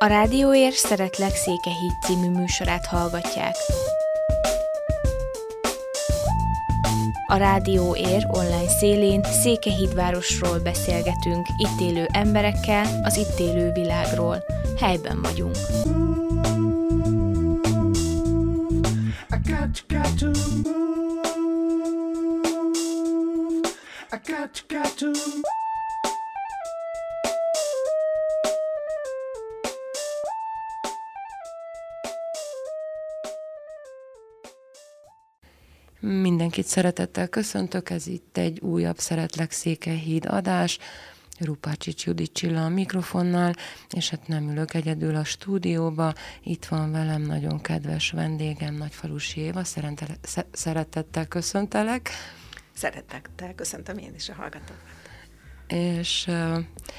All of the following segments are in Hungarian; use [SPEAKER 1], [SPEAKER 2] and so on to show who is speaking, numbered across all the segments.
[SPEAKER 1] A Rádióér Szeretlek Székehíd című műsorát hallgatják. A Rádió Ér online szélén Székehídvárosról beszélgetünk, itt élő emberekkel, az itt élő világról. Helyben vagyunk. Szeretettel köszöntök, ez itt egy újabb Szeretlek Székelyhíd adás. Rupácsics Judit Csilla a mikrofonnal, és hát nem ülök egyedül a stúdióba. Itt van velem nagyon kedves vendégem, Nagyfalusi Éva. Szeretettel köszöntelek.
[SPEAKER 2] Szeretettel köszöntöm én is a hallgatókat.
[SPEAKER 1] És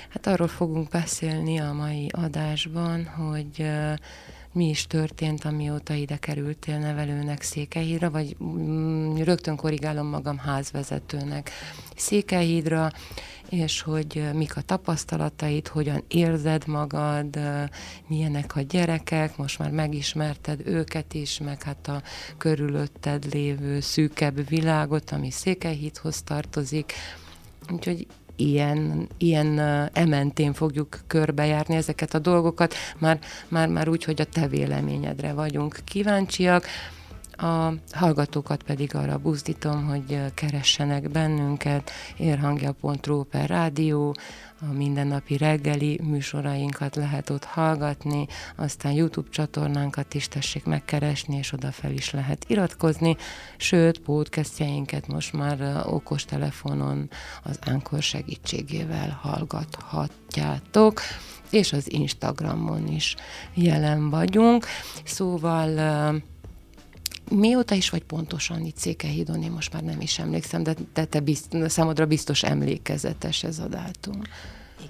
[SPEAKER 1] hát arról fogunk beszélni a mai adásban, hogy mi is történt, amióta ide kerültél nevelőnek Székelyhídra, vagy mm, rögtön korrigálom magam házvezetőnek Székelyhídra, és hogy mik a tapasztalataid, hogyan érzed magad, milyenek a gyerekek, most már megismerted őket is, meg hát a körülötted lévő szűkebb világot, ami Székelyhídhoz tartozik. Úgyhogy ilyen, ilyen ementén fogjuk körbejárni ezeket a dolgokat, már, már, már úgy, hogy a te véleményedre vagyunk kíváncsiak. A hallgatókat pedig arra buzdítom, hogy keressenek bennünket, érhangja.ru per rádió, a mindennapi reggeli műsorainkat lehet ott hallgatni, aztán YouTube csatornánkat is tessék megkeresni, és oda fel is lehet iratkozni, sőt, podcastjeinket most már okostelefonon az Ánkor segítségével hallgathatjátok és az Instagramon is jelen vagyunk. Szóval mióta is vagy pontosan itt Székelyhídon, én most már nem is emlékszem, de te, te bizt, számodra biztos emlékezetes ez a dátum.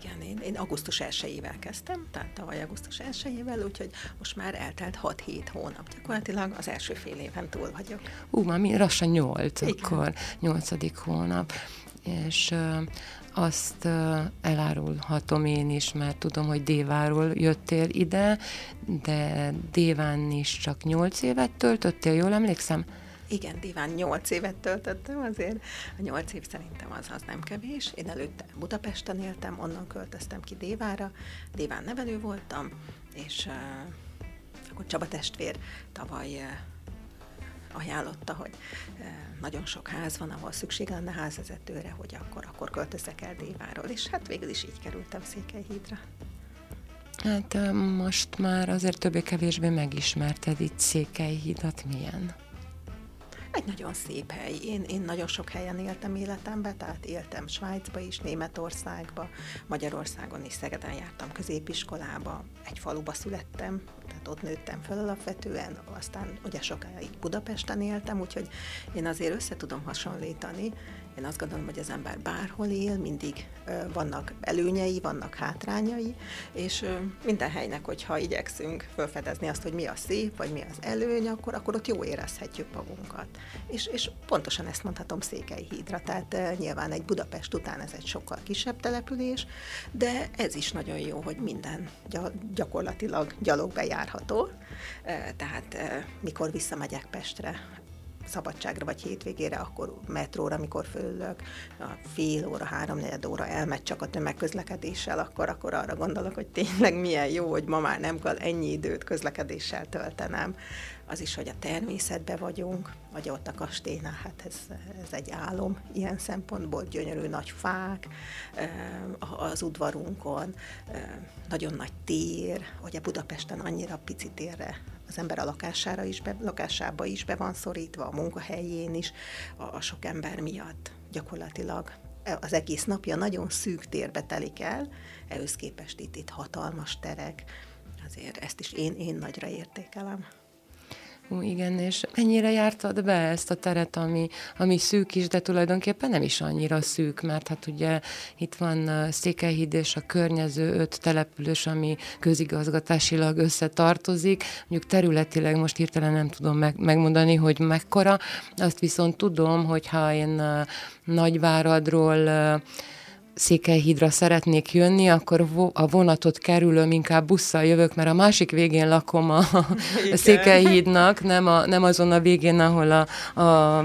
[SPEAKER 2] Igen, én, én augusztus 1-ével kezdtem, tehát tavaly augusztus 1-ével, úgyhogy most már eltelt 6-7 hónap. Gyakorlatilag az első fél éven túl vagyok.
[SPEAKER 1] Ú, már mi lassan 8, Igen. akkor 8. hónap. És azt elárulhatom én is, mert tudom, hogy Déváról jöttél ide, de Déván is csak nyolc évet töltöttél, jól emlékszem?
[SPEAKER 2] Igen, Diván 8 évet töltöttem, azért a 8 év szerintem az, az nem kevés. Én előtte Budapesten éltem, onnan költöztem ki Dévára, Déván nevelő voltam, és uh, akkor Csaba testvér tavaly uh, ajánlotta, hogy nagyon sok ház van, ahol szükség lenne házvezetőre, hogy akkor, akkor költözek el Déváról, és hát végül is így kerültem Székelyhídra.
[SPEAKER 1] Hát most már azért többé-kevésbé megismerted itt Székelyhídat, milyen?
[SPEAKER 2] Egy nagyon szép hely. Én, én nagyon sok helyen éltem életemben, tehát éltem Svájcba is, Németországba, Magyarországon is, Szegeden jártam középiskolába, egy faluba születtem, tehát ott nőttem fel alapvetően, aztán ugye sokáig Budapesten éltem, úgyhogy én azért össze tudom hasonlítani én azt gondolom, hogy az ember bárhol él, mindig vannak előnyei, vannak hátrányai, és minden helynek, hogyha igyekszünk felfedezni azt, hogy mi a szép, vagy mi az előny, akkor, akkor ott jó érezhetjük magunkat. És, és pontosan ezt mondhatom Székelyhídra, tehát nyilván egy Budapest után ez egy sokkal kisebb település, de ez is nagyon jó, hogy minden gyakorlatilag gyalog bejárható, tehát mikor visszamegyek Pestre, szabadságra vagy hétvégére, akkor metróra, amikor fölülök, a fél óra, háromnegyed óra elmegy csak a tömegközlekedéssel, akkor, akkor arra gondolok, hogy tényleg milyen jó, hogy ma már nem kell ennyi időt közlekedéssel töltenem. Az is, hogy a természetbe vagyunk, vagy ott a kastélynál, hát ez, ez egy álom ilyen szempontból, gyönyörű nagy fák, az udvarunkon, nagyon nagy tér, ugye Budapesten annyira pici térre az ember a lakására is, be, lakásába is be van szorítva, a munkahelyén is, a, a sok ember miatt gyakorlatilag az egész napja nagyon szűk térbe telik el, ehhez képest itt, itt hatalmas terek, azért ezt is én, én nagyra értékelem.
[SPEAKER 1] Igen, és mennyire jártad be ezt a teret, ami, ami szűk is, de tulajdonképpen nem is annyira szűk, mert hát ugye itt van Székelyhíd és a környező öt település, ami közigazgatásilag összetartozik. Mondjuk területileg most hirtelen nem tudom meg, megmondani, hogy mekkora, azt viszont tudom, hogy ha én Nagyváradról Székelyhídra szeretnék jönni, akkor a vonatot kerülöm, inkább busszal jövök, mert a másik végén lakom a, a Székelyhídnak, nem, a, nem azon a végén, ahol a, a,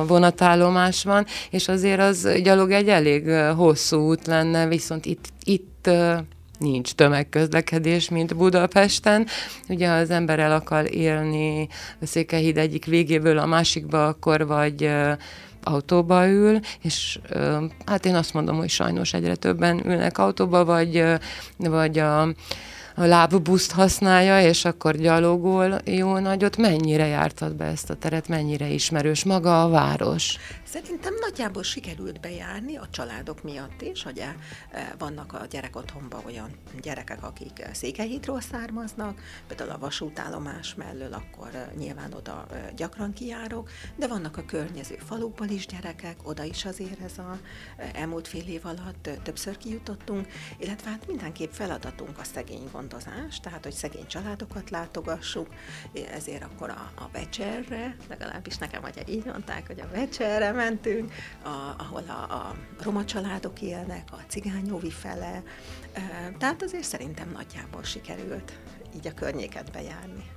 [SPEAKER 1] a vonatállomás van, és azért az gyalog egy elég hosszú út lenne, viszont itt, itt nincs tömegközlekedés, mint Budapesten. Ugye, ha az ember el akar élni a Székelyhíd egyik végéből a másikba, akkor vagy autóba ül, és hát én azt mondom, hogy sajnos egyre többen ülnek autóba, vagy, vagy a a lábbuszt használja, és akkor gyalogol jó nagyot. Mennyire jártad be ezt a teret, mennyire ismerős maga a város?
[SPEAKER 2] Szerintem nagyjából sikerült bejárni a családok miatt is, hogy eh, vannak a gyerekotthonban olyan gyerekek, akik eh, Székelyhídról származnak, például a vasútállomás mellől, akkor eh, nyilván oda gyakran kijárok, de vannak a környező falukból is gyerekek, oda is azért ez a elmúlt fél év alatt többször kijutottunk, illetve hát mindenképp feladatunk a szegény gondozás, tehát hogy szegény családokat látogassuk, ezért akkor a, a vecserre, legalábbis nekem, hogy így mondták, hogy a vecserre mentünk, a, ahol a, a roma családok élnek, a cigányóvi fele, tehát azért szerintem nagyjából sikerült így a környéket bejárni.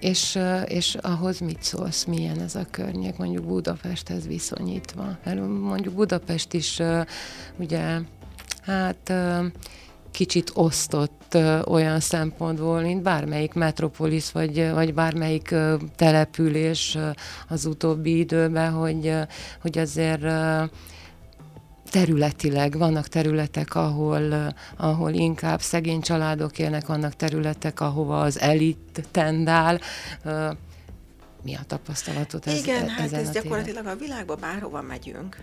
[SPEAKER 1] És, és ahhoz mit szólsz, milyen ez a környék, mondjuk Budapesthez viszonyítva? Mert mondjuk Budapest is ugye, hát kicsit osztott olyan szempontból, mint bármelyik metropolis, vagy, vagy bármelyik település az utóbbi időben, hogy, hogy azért területileg vannak területek, ahol, ahol inkább szegény családok élnek, vannak területek, ahova az elit tendál. Mi a tapasztalatot
[SPEAKER 2] ez, Igen, e, hát ez gyakorlatilag a világban bárhova megyünk,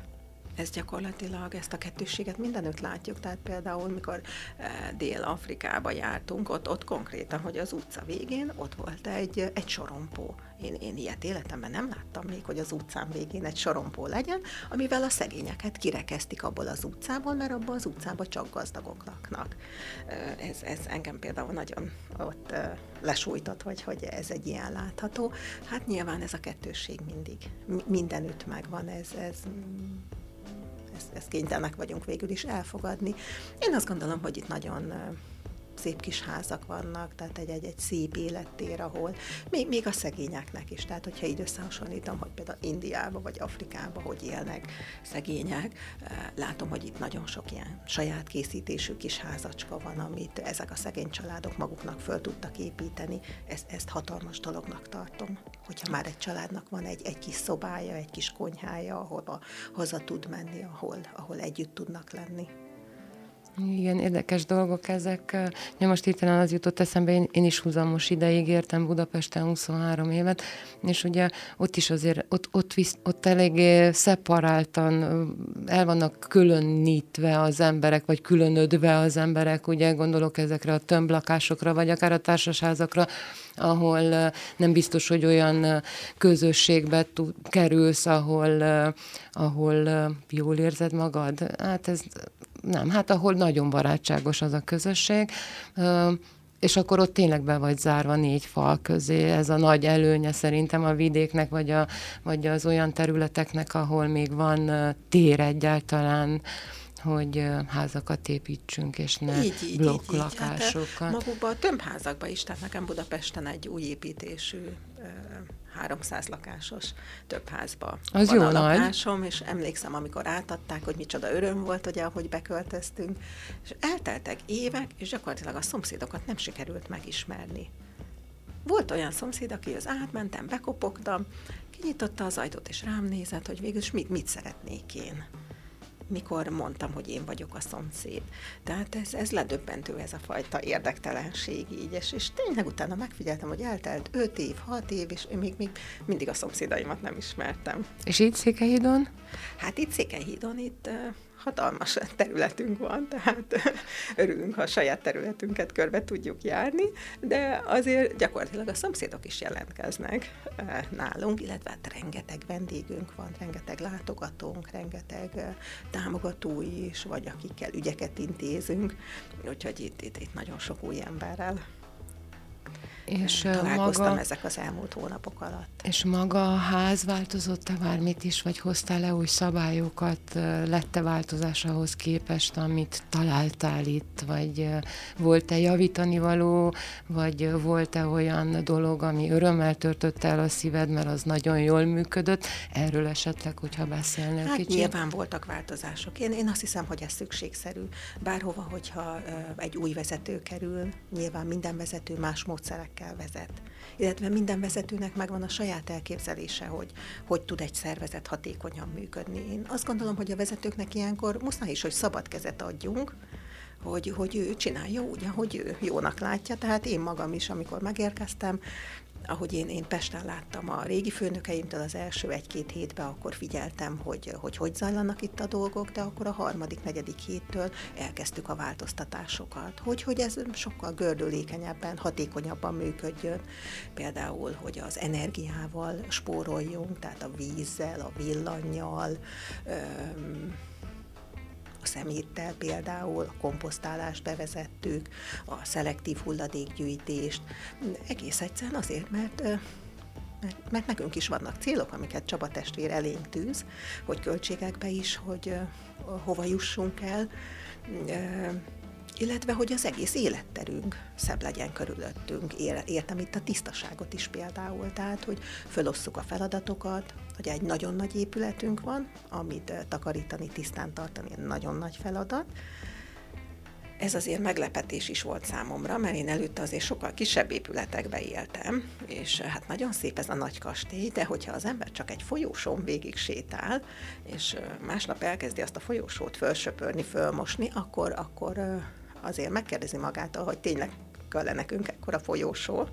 [SPEAKER 2] ez gyakorlatilag ezt a kettősséget mindenütt látjuk, tehát például mikor e, Dél-Afrikába jártunk, ott, ott konkrétan, hogy az utca végén ott volt egy, egy sorompó. Én, én ilyet életemben nem láttam még, hogy az utcán végén egy sorompó legyen, amivel a szegényeket kirekeztik abból az utcából, mert abban az utcában csak gazdagok laknak. Ez, ez engem például nagyon ott lesújtott, hogy, hogy ez egy ilyen látható. Hát nyilván ez a kettősség mindig, mindenütt megvan, ez, ez ezt, ezt kénytelenek vagyunk végül is elfogadni. Én azt gondolom, hogy itt nagyon szép kis házak vannak, tehát egy, egy, egy szép élettér, ahol még, még a szegényeknek is, tehát hogyha így összehasonlítom, hogy például Indiába vagy Afrikába hogy élnek szegények, látom, hogy itt nagyon sok ilyen saját készítésű kis házacska van, amit ezek a szegény családok maguknak föl tudtak építeni, ezt, ezt hatalmas dolognak tartom, hogyha már egy családnak van egy, egy kis szobája, egy kis konyhája, ahol haza tud menni, ahol, ahol együtt tudnak lenni.
[SPEAKER 1] Igen, érdekes dolgok ezek. Ja, most hirtelen az jutott eszembe, én, én is húzamos ideig értem Budapesten 23 évet, és ugye ott is azért, ott, ott, visz, ott eléggé szeparáltan el vannak különítve az emberek, vagy különödve az emberek, ugye gondolok ezekre a tömblakásokra, vagy akár a társasházakra, ahol nem biztos, hogy olyan közösségbe kerülsz, ahol, ahol jól érzed magad. Hát ez nem, hát ahol nagyon barátságos az a közösség, és akkor ott tényleg be vagy zárva négy fal közé. Ez a nagy előnye szerintem a vidéknek, vagy, a, vagy az olyan területeknek, ahol még van tér egyáltalán, hogy házakat építsünk, és ne így, így, blokklakásokat. Hát,
[SPEAKER 2] magukban a tömbházakban is, tehát nekem Budapesten egy új építésű 300 lakásos több házba
[SPEAKER 1] Az
[SPEAKER 2] van
[SPEAKER 1] jó
[SPEAKER 2] a
[SPEAKER 1] lakásom,
[SPEAKER 2] nagy. és emlékszem, amikor átadták, hogy micsoda öröm volt, ugye, ahogy beköltöztünk, és elteltek évek, és gyakorlatilag a szomszédokat nem sikerült megismerni. Volt olyan szomszéd, aki az átmentem, bekopogtam, kinyitotta az ajtót, és rám nézett, hogy végül mit, mit szeretnék én mikor mondtam, hogy én vagyok a szomszéd. Tehát ez, ez ledöbbentő, ez a fajta érdektelenség így, és, és tényleg utána megfigyeltem, hogy eltelt 5 év, 6 év, és én még, még mindig a szomszédaimat nem ismertem.
[SPEAKER 1] És itt Székelyhídon?
[SPEAKER 2] Hát itt Székelyhídon, itt hatalmas területünk van, tehát örülünk, ha a saját területünket körbe tudjuk járni, de azért gyakorlatilag a szomszédok is jelentkeznek nálunk, illetve hát rengeteg vendégünk van, rengeteg látogatónk, rengeteg támogatói is, vagy akikkel ügyeket intézünk, úgyhogy itt, itt, itt nagyon sok új emberrel és találkoztam maga, ezek az elmúlt hónapok alatt.
[SPEAKER 1] És maga a ház változott-e bármit is, vagy hoztál-e új szabályokat, lette változás ahhoz képest, amit találtál itt, vagy volt-e javítani való, vagy volt-e olyan dolog, ami örömmel törtött el a szíved, mert az nagyon jól működött? Erről esetleg, hogyha beszélnél
[SPEAKER 2] hát
[SPEAKER 1] kicsit.
[SPEAKER 2] nyilván voltak változások. Én, én azt hiszem, hogy ez szükségszerű. Bárhova, hogyha egy új vezető kerül, nyilván minden vezető más módszerek módszerekkel vezet. Illetve minden vezetőnek megvan a saját elképzelése, hogy hogy tud egy szervezet hatékonyan működni. Én azt gondolom, hogy a vezetőknek ilyenkor muszáj is, hogy szabad kezet adjunk, hogy, hogy ő csinálja úgy, ahogy ő jónak látja. Tehát én magam is, amikor megérkeztem, ahogy én, én Pesten láttam a régi főnökeimtől az első egy-két hétben, akkor figyeltem, hogy, hogy hogy zajlanak itt a dolgok, de akkor a harmadik, negyedik héttől elkezdtük a változtatásokat, hogy, hogy ez sokkal gördülékenyebben, hatékonyabban működjön. Például, hogy az energiával spóroljunk, tehát a vízzel, a villannyal, öm, szeméttel például, a komposztálást bevezettük, a szelektív hulladékgyűjtést, egész egyszerűen azért, mert mert, mert nekünk is vannak célok, amiket Csaba testvér elénk tűz, hogy költségekbe is, hogy uh, hova jussunk el. Uh, illetve hogy az egész életterünk szebb legyen körülöttünk. Értem itt a tisztaságot is például, tehát hogy fölosszuk a feladatokat, hogy egy nagyon nagy épületünk van, amit takarítani, tisztán tartani, nagyon nagy feladat. Ez azért meglepetés is volt számomra, mert én előtte azért sokkal kisebb épületekbe éltem, és hát nagyon szép ez a nagy kastély, de hogyha az ember csak egy folyósón végig sétál, és másnap elkezdi azt a folyósót fölsöpörni, fölmosni, akkor, akkor azért megkérdezi magától, hogy tényleg kell nekünk ekkor a folyósó,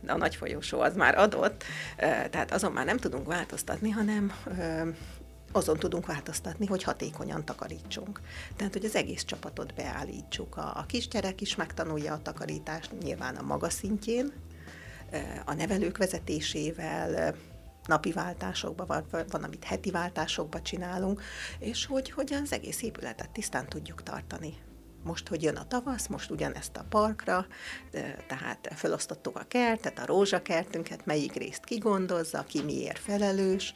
[SPEAKER 2] de a nagy folyósó az már adott, tehát azon már nem tudunk változtatni, hanem azon tudunk változtatni, hogy hatékonyan takarítsunk. Tehát, hogy az egész csapatot beállítsuk. A, a kisgyerek is megtanulja a takarítást, nyilván a maga szintjén, a nevelők vezetésével, napi váltásokban, van, van, amit heti váltásokban csinálunk, és hogy, hogy az egész épületet tisztán tudjuk tartani most, hogy jön a tavasz, most ugyanezt a parkra, tehát felosztottuk a kertet, a rózsakertünket, melyik részt kigondozza, ki miért felelős.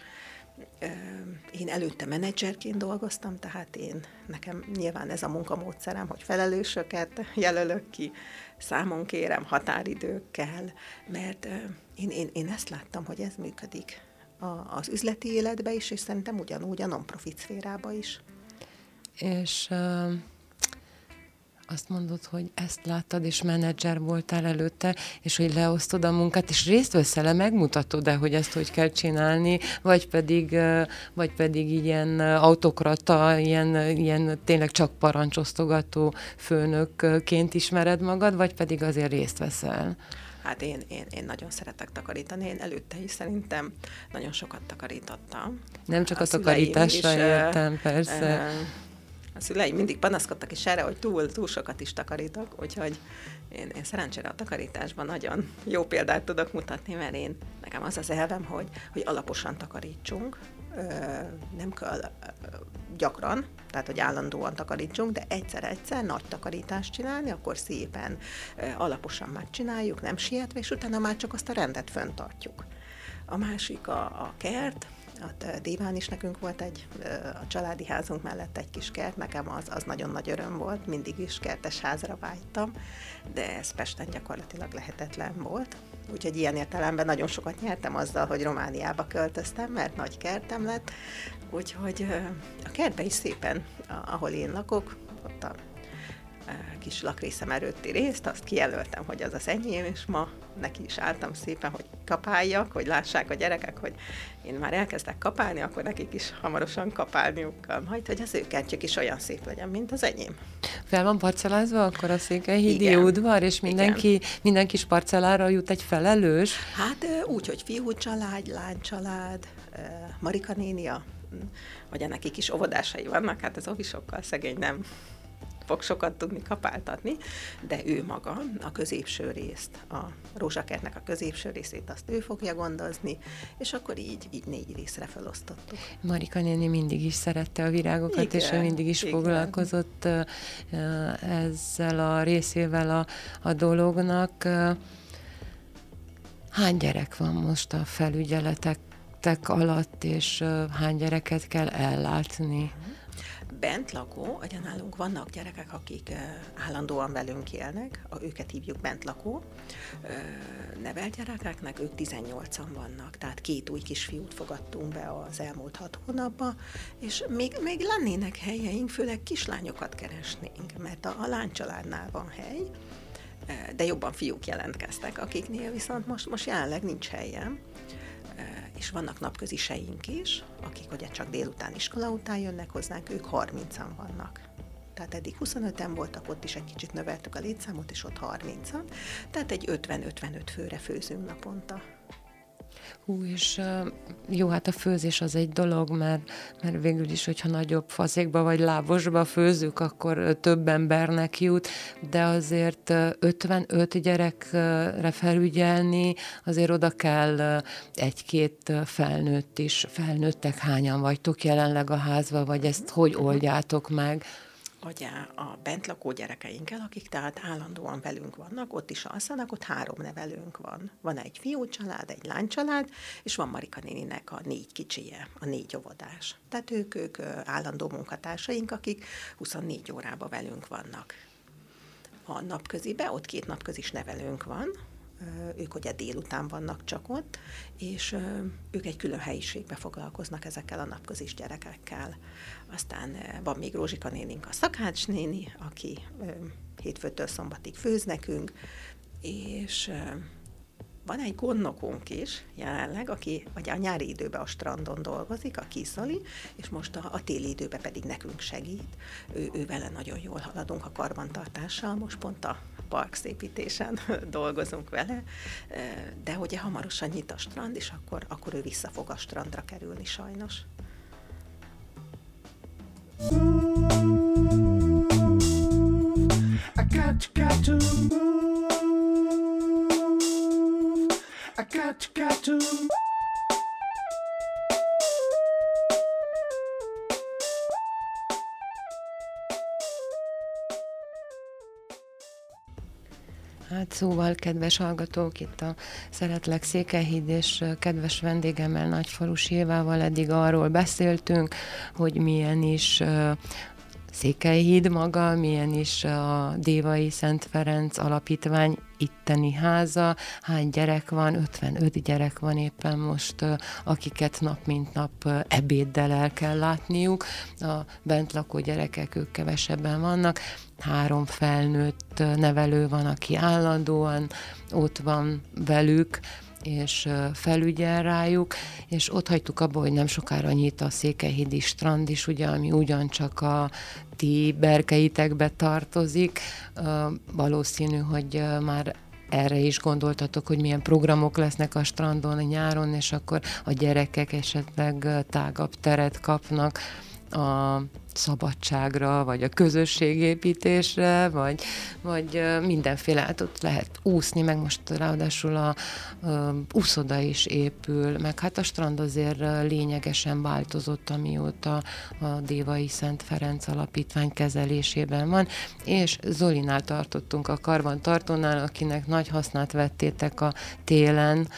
[SPEAKER 2] Én előtte menedzserként dolgoztam, tehát én, nekem nyilván ez a munkamódszerem, hogy felelősöket jelölök ki, számon kérem határidőkkel, mert én, én, én ezt láttam, hogy ez működik a, az üzleti életbe is, és szerintem ugyanúgy a non-profit szférába is.
[SPEAKER 1] És uh azt mondod, hogy ezt láttad, és menedzser voltál előtte, és hogy leosztod a munkát, és részt veszel-e, megmutatod-e, hogy ezt hogy kell csinálni, vagy pedig, vagy pedig ilyen autokrata, ilyen, ilyen tényleg csak parancsosztogató főnökként ismered magad, vagy pedig azért részt veszel?
[SPEAKER 2] Hát én, én, én nagyon szeretek takarítani, én előtte is szerintem nagyon sokat takarítottam.
[SPEAKER 1] Nem csak a, a takarításra értem, persze. Uh,
[SPEAKER 2] a szüleim mindig panaszkodtak is erre, hogy túl, túl sokat is takarítok, úgyhogy én, én szerencsére a takarításban nagyon jó példát tudok mutatni, mert én, nekem az az elvem, hogy, hogy alaposan takarítsunk, nem kell gyakran, tehát hogy állandóan takarítsunk, de egyszer-egyszer nagy takarítást csinálni, akkor szépen alaposan megcsináljuk, nem sietve, és utána már csak azt a rendet föntartjuk. A másik a, a kert, ott Déván is nekünk volt egy, a családi házunk mellett egy kis kert, nekem az, az nagyon nagy öröm volt, mindig is kertes házra vágytam, de ez Pesten gyakorlatilag lehetetlen volt. Úgyhogy ilyen értelemben nagyon sokat nyertem azzal, hogy Romániába költöztem, mert nagy kertem lett. Úgyhogy a kertbe is szépen, ahol én lakok, ott a kis lakrészem erőtti részt, azt kijelöltem, hogy az az enyém, és ma neki is álltam szépen, hogy kapáljak, hogy lássák a gyerekek, hogy én már elkezdek kapálni, akkor nekik is hamarosan kapálniuk kell majd, hogy az ő kertjük is olyan szép legyen, mint az enyém.
[SPEAKER 1] Fel van parcelázva akkor a Székelyhídi udvar, és mindenki, minden kis parcellára jut egy felelős?
[SPEAKER 2] Hát úgy, hogy fiú család, lány család, Marika nénia, vagy nekik is óvodásai vannak, hát az ovisokkal szegény nem fog sokat tudni kapáltatni, de ő maga a középső részt, a rózsakertnek a középső részét azt ő fogja gondozni, és akkor így, így négy részre felosztottuk.
[SPEAKER 1] Marika néni mindig is szerette a virágokat, igen, és ő mindig is igen. foglalkozott ezzel a részével a, a dolognak. hány gyerek van most a felügyeletek alatt, és hány gyereket kell ellátni?
[SPEAKER 2] Bent lakó, ugye nálunk vannak gyerekek, akik állandóan velünk élnek, őket hívjuk bent lakó, nevelt gyerekeknek, ők 18-an vannak, tehát két új kisfiút fogadtunk be az elmúlt hat hónapban, és még, még lennének helyeink, főleg kislányokat keresnénk, mert a, a lánycsaládnál van hely, de jobban fiúk jelentkeztek, akiknél viszont most, most jelenleg nincs helyem és vannak napköziseink is, akik ugye csak délután iskola után jönnek hozzánk, ők 30-an vannak. Tehát eddig 25-en voltak, ott is egy kicsit növeltük a létszámot, és ott 30-an. Tehát egy 50-55 főre főzünk naponta.
[SPEAKER 1] Hú, és jó, hát a főzés az egy dolog, mert, mert végül is, hogyha nagyobb faszékba vagy lábosba főzünk, akkor több embernek jut, de azért 55 gyerekre felügyelni, azért oda kell egy-két felnőtt is. Felnőttek hányan vagytok jelenleg a házba, vagy ezt hogy oldjátok meg?
[SPEAKER 2] Ugye a bentlakó gyerekeinkkel, akik tehát állandóan velünk vannak, ott is alszanak, ott három nevelőnk van. Van egy fiú család, egy lánycsalád, és van Marika néninek a négy kicsije, a négy óvodás. Tehát ők, ők állandó munkatársaink, akik 24 órában velünk vannak. A napközibe, ott két napközis nevelőnk van, ők ugye délután vannak csak ott, és ők egy külön helyiségbe foglalkoznak ezekkel a napközis gyerekekkel. Aztán van még Rózsika nénink, a szakács néni, aki hétfőtől szombatig főz nekünk, és van egy gondnokunk is jelenleg, aki vagy a nyári időben a strandon dolgozik, a Kiszali, és most a, a téli időben pedig nekünk segít. Ő, ő vele nagyon jól haladunk a karbantartással, most pont a parkszépítésen dolgozunk vele, de ugye hamarosan nyit a strand, és akkor, akkor ő vissza fog a strandra kerülni sajnos. I got, got to move. I got, got to
[SPEAKER 1] Hát szóval, kedves hallgatók, itt a Szeretlek Székelyhíd, és kedves vendégemmel Nagyfalusi Évával eddig arról beszéltünk, hogy milyen is Székelyhíd maga, milyen is a Dévai Szent Ferenc Alapítvány itteni háza, hány gyerek van, 55 gyerek van éppen most, akiket nap mint nap ebéddel el kell látniuk. A bent lakó gyerekek, ők kevesebben vannak, három felnőtt nevelő van, aki állandóan ott van velük, és felügyel rájuk, és ott hagytuk abba, hogy nem sokára nyit a Székelyhídi strand is, ugye, ami ugyancsak a ti berkeitekbe tartozik. Valószínű, hogy már erre is gondoltatok, hogy milyen programok lesznek a strandon a nyáron, és akkor a gyerekek esetleg tágabb teret kapnak a szabadságra, vagy a közösségépítésre, vagy, vagy mindenféle, hát ott lehet úszni, meg most ráadásul a, a úszoda is épül, meg hát a strand azért lényegesen változott, amióta a Dévai Szent Ferenc Alapítvány kezelésében van, és Zolinál tartottunk a karbantartónál, akinek nagy hasznát vettétek a télen,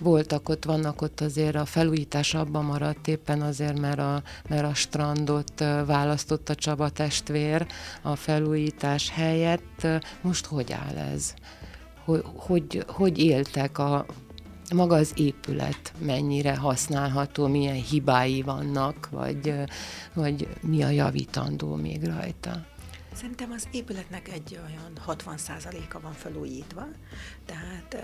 [SPEAKER 1] voltak ott, vannak ott azért a felújítás abban maradt éppen azért, mert a, mert a strandot választotta Csaba testvér a felújítás helyett. Most hogy áll ez? Hogy, hogy, hogy éltek a, maga az épület mennyire használható, milyen hibái vannak, vagy, vagy mi a javítandó még rajta?
[SPEAKER 2] Szerintem az épületnek egy olyan 60%-a van felújítva, tehát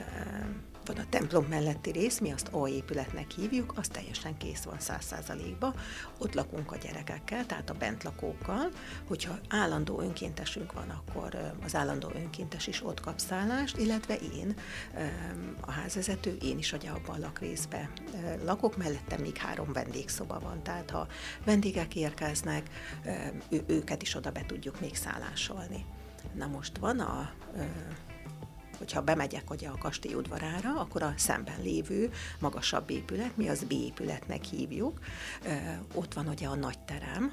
[SPEAKER 2] van a templom melletti rész, mi azt A épületnek hívjuk, az teljesen kész van száz százalékba. Ott lakunk a gyerekekkel, tehát a bentlakókkal, hogyha állandó önkéntesünk van, akkor az állandó önkéntes is ott kap szállást, illetve én, a házvezető, én is ugye abban a lakrészben lakok, mellettem még három vendégszoba van, tehát ha vendégek érkeznek, őket is oda be tudjuk még szállásolni. Na most van a hogyha bemegyek ugye a kastély udvarára, akkor a szemben lévő magasabb épület, mi az B épületnek hívjuk, ott van ugye a nagy terem,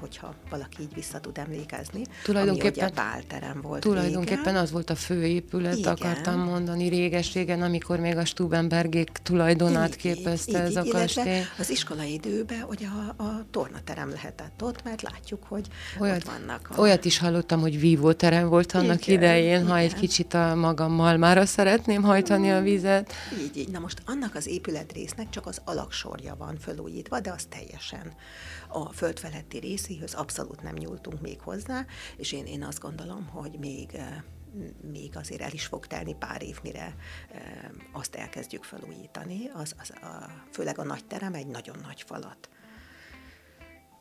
[SPEAKER 2] hogyha valaki így vissza tud emlékezni.
[SPEAKER 1] Tulajdonképpen,
[SPEAKER 2] ami ugye bálterem volt
[SPEAKER 1] Tulajdonképpen
[SPEAKER 2] régen.
[SPEAKER 1] az volt a főépület,
[SPEAKER 2] Igen.
[SPEAKER 1] akartam mondani réges-régen, amikor még a Stubenbergék tulajdonát
[SPEAKER 2] Így,
[SPEAKER 1] képezte
[SPEAKER 2] így,
[SPEAKER 1] ez
[SPEAKER 2] így,
[SPEAKER 1] a kastély.
[SPEAKER 2] Az iskolai időben ugye a, a tornaterem lehetett ott, mert látjuk, hogy
[SPEAKER 1] Olyat,
[SPEAKER 2] ott vannak. A...
[SPEAKER 1] olyat is hallottam, hogy vívóterem volt annak
[SPEAKER 2] Igen,
[SPEAKER 1] idején, ha egy
[SPEAKER 2] igen.
[SPEAKER 1] kicsit a magammal mára szeretném hajtani a vizet.
[SPEAKER 2] Így, így. Na most annak az épületrésznek csak az alaksorja van fölújítva, de az teljesen a földfeletti részéhez abszolút nem nyúltunk még hozzá, és én, én azt gondolom, hogy még még azért el is fog telni pár év, mire azt elkezdjük felújítani, az, az a, főleg a nagy terem egy nagyon nagy falat.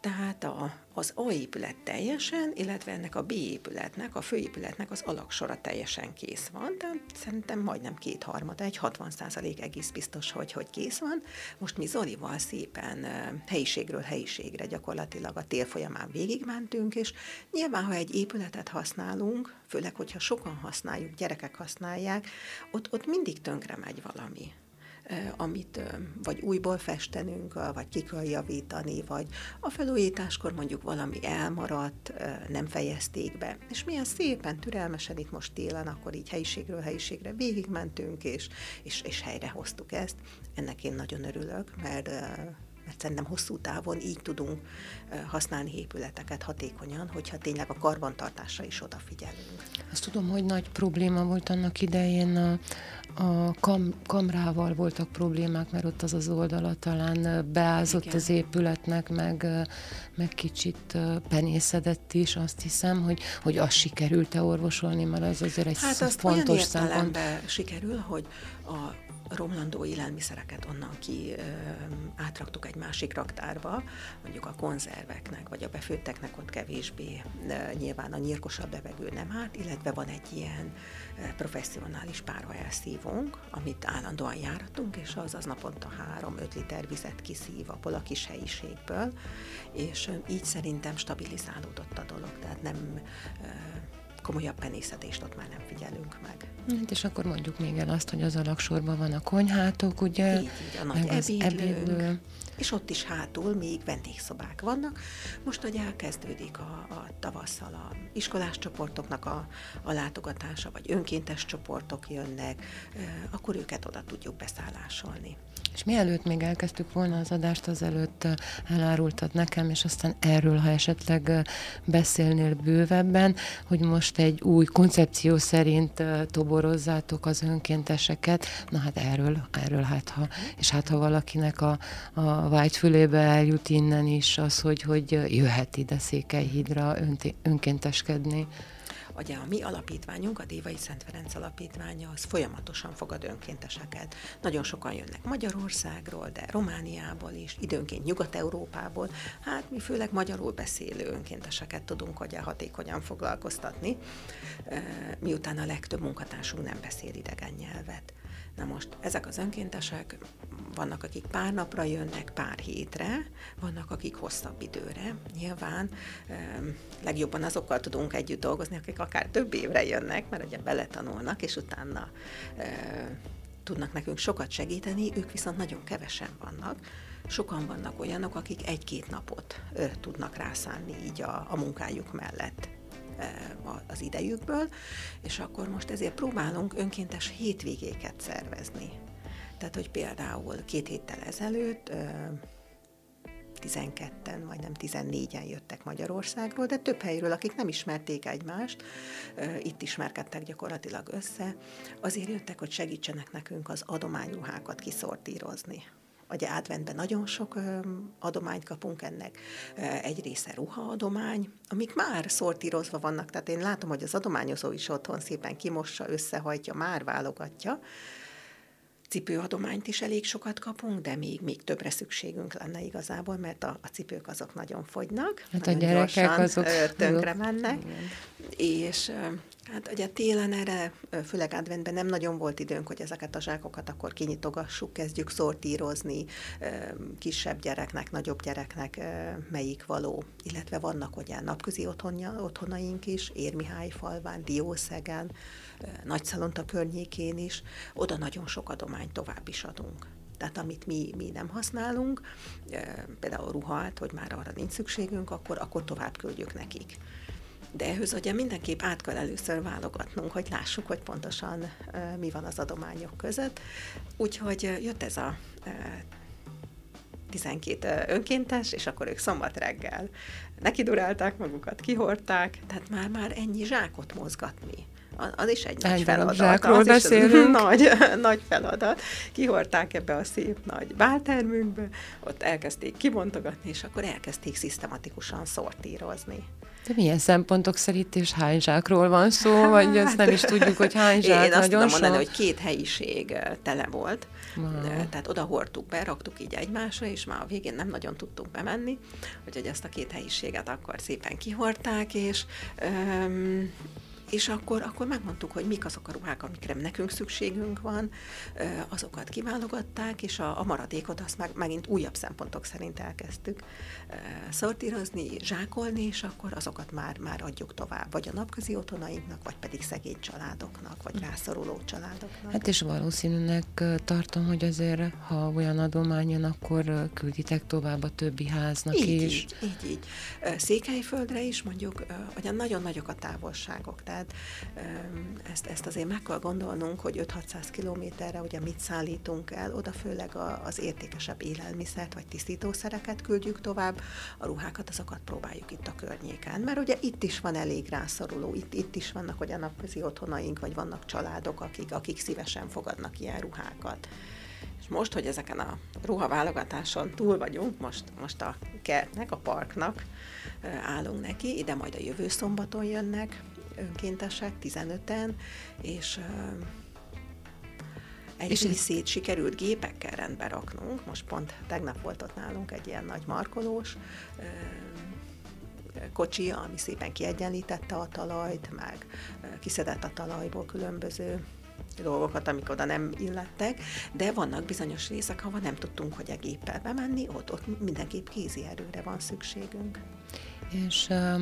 [SPEAKER 2] Tehát a, az A épület teljesen, illetve ennek a B épületnek, a főépületnek az alaksora teljesen kész van, de szerintem majdnem kétharmada, egy 60 százalék egész biztos, hogy, hogy kész van. Most mi Zolival szépen helyiségről helyiségre gyakorlatilag a tél folyamán végigmentünk, és nyilván, ha egy épületet használunk, főleg, hogyha sokan használjuk, gyerekek használják, ott, ott mindig tönkre megy valami amit vagy újból festenünk, vagy ki kell javítani, vagy a felújításkor mondjuk valami elmaradt, nem fejezték be. És milyen szépen, türelmesen itt most télen, akkor így helyiségről helyiségre végigmentünk, és, és, és helyrehoztuk ezt. Ennek én nagyon örülök, mert mert szerintem hosszú távon így tudunk használni épületeket hatékonyan, hogyha tényleg a karbantartásra is odafigyelünk.
[SPEAKER 1] Azt tudom, hogy nagy probléma volt annak idején a, a kam, kamrával voltak problémák, mert ott az az oldala talán beázott Igen. az épületnek, meg, meg kicsit penészedett is, azt hiszem, hogy, hogy azt sikerült-e orvosolni, mert az azért egy
[SPEAKER 2] hát azt
[SPEAKER 1] fontos
[SPEAKER 2] szempont. sikerül, hogy a romlandó élelmiszereket onnan ki ö, átraktuk egy másik raktárba, mondjuk a konzerveknek, vagy a befőtteknek ott kevésbé ö, nyilván a nyírkosabb levegő nem árt, illetve van egy ilyen ö, professzionális párhaelszívónk, amit állandóan járatunk, és az az naponta 3-5 liter vizet kiszív abból a kis helyiségből, és ö, így szerintem stabilizálódott a dolog, tehát nem ö, komolyabb penészedést ott már nem figyelünk meg.
[SPEAKER 1] Hát és akkor mondjuk még el azt, hogy az alaksorban van a konyhátok, ugye?
[SPEAKER 2] Így, így a nagy ebédlő. És ott is hátul még vendégszobák vannak. Most, hogy elkezdődik a, a tavasszal a iskolás csoportoknak a, a látogatása, vagy önkéntes csoportok jönnek, akkor őket oda tudjuk beszállásolni.
[SPEAKER 1] És mielőtt még elkezdtük volna az adást, azelőtt elárultad nekem, és aztán erről, ha esetleg beszélnél bővebben, hogy most egy új koncepció szerint toborozzátok az önkénteseket. Na hát erről, erről hát ha, és hát ha valakinek a, a vágyfülébe eljut innen is az, hogy, hogy jöhet ide Székelyhídra önkénteskedni.
[SPEAKER 2] Ugye a mi alapítványunk, a Dévai Szent Ferenc alapítványa, az folyamatosan fogad önkénteseket. Nagyon sokan jönnek Magyarországról, de Romániából is, időnként Nyugat-Európából. Hát mi főleg magyarul beszélő önkénteseket tudunk ugye hatékonyan foglalkoztatni, miután a legtöbb munkatársunk nem beszél idegen nyelvet. Na most ezek az önkéntesek, vannak, akik pár napra jönnek, pár hétre, vannak, akik hosszabb időre. Nyilván legjobban azokkal tudunk együtt dolgozni, akik akár több évre jönnek, mert ugye beletanulnak, és utána tudnak nekünk sokat segíteni, ők viszont nagyon kevesen vannak. Sokan vannak olyanok, akik egy-két napot ö, tudnak rászánni így a, a munkájuk mellett az idejükből, és akkor most ezért próbálunk önkéntes hétvégéket szervezni. Tehát, hogy például két héttel ezelőtt 12-en, majdnem 14-en jöttek Magyarországról, de több helyről, akik nem ismerték egymást, itt ismerkedtek gyakorlatilag össze, azért jöttek, hogy segítsenek nekünk az adományruhákat kiszortírozni ugye adventben nagyon sok adományt kapunk ennek, egy része ruhaadomány, amik már szortírozva vannak, tehát én látom, hogy az adományozó is otthon szépen kimossa, összehajtja, már válogatja, cipőadományt is elég sokat kapunk, de még, még többre szükségünk lenne igazából, mert a, a cipők azok nagyon fogynak.
[SPEAKER 1] Hát a gyerekek azok
[SPEAKER 2] tönkre mennek. Igen. És Hát ugye télen erre, főleg adventben nem nagyon volt időnk, hogy ezeket a zsákokat akkor kinyitogassuk, kezdjük szortírozni kisebb gyereknek, nagyobb gyereknek melyik való, illetve vannak ugye napközi otthonja, otthonaink is, Érmihály falván, Diószegen, Nagyszalonta környékén is, oda nagyon sok adományt tovább is adunk. Tehát amit mi, mi nem használunk, például ruhát, hogy már arra nincs szükségünk, akkor, akkor tovább küldjük nekik. De ehhez ugye mindenképp át kell először válogatnunk, hogy lássuk, hogy pontosan mi van az adományok között. Úgyhogy jött ez a 12 önkéntes, és akkor ők szombat reggel nekidurálták magukat, kihorták, tehát már, már ennyi zsákot mozgatni az is egy nagy feladat.
[SPEAKER 1] Az beszélünk.
[SPEAKER 2] nagy, nagy feladat. Kihorták ebbe a szép nagy báltermünkbe, ott elkezdték kibontogatni, és akkor elkezdték szisztematikusan szortírozni.
[SPEAKER 1] De milyen szempontok szerint és hány zsákról van szó, hát, vagy ezt nem is tudjuk, hogy hány zsák,
[SPEAKER 2] Én azt
[SPEAKER 1] nagyon
[SPEAKER 2] tudom mondani, hogy két helyiség tele volt,
[SPEAKER 1] Wow.
[SPEAKER 2] Tehát oda hordtuk be, raktuk így egymásra, és már a végén nem nagyon tudtunk bemenni, úgyhogy ezt a két helyiséget akkor szépen kihordták, és öm, és akkor, akkor megmondtuk, hogy mik azok a ruhák, amikre nekünk szükségünk van, azokat kiválogatták, és a, a maradékot azt meg, megint újabb szempontok szerint elkezdtük szortírozni, zsákolni, és akkor azokat már, már adjuk tovább, vagy a napközi otthonainknak, vagy pedig szegény családoknak, vagy rászoruló családoknak.
[SPEAKER 1] Hát és valószínűnek tartom, hogy azért, ha olyan adomány jön, akkor külditek tovább a többi háznak
[SPEAKER 2] így,
[SPEAKER 1] is.
[SPEAKER 2] Így, így, így. Székelyföldre is mondjuk, hogy nagyon nagyok a távolságok, tehát ezt, ezt azért meg kell gondolnunk, hogy 5-600 kilométerre ugye mit szállítunk el, oda főleg az értékesebb élelmiszert vagy tisztítószereket küldjük tovább, a ruhákat azokat próbáljuk itt a környéken, mert ugye itt is van elég rászoruló, itt, itt is vannak olyan napközi otthonaink, vagy vannak családok, akik, akik szívesen fogadnak ilyen ruhákat. És most, hogy ezeken a ruhaválogatáson túl vagyunk, most, most a kertnek, a parknak állunk neki, ide majd a jövő szombaton jönnek önkéntesek, 15-en, és egy és részét sikerült gépekkel rendbe raknunk. Most pont tegnap volt ott nálunk egy ilyen nagy markolós kocsi, ami szépen kiegyenlítette a talajt, meg kiszedett a talajból különböző dolgokat, amik oda nem illettek, de vannak bizonyos részek, ahova nem tudtunk, hogy a géppel bemenni, ott, ott mindenképp kézi erőre van szükségünk.
[SPEAKER 1] És uh,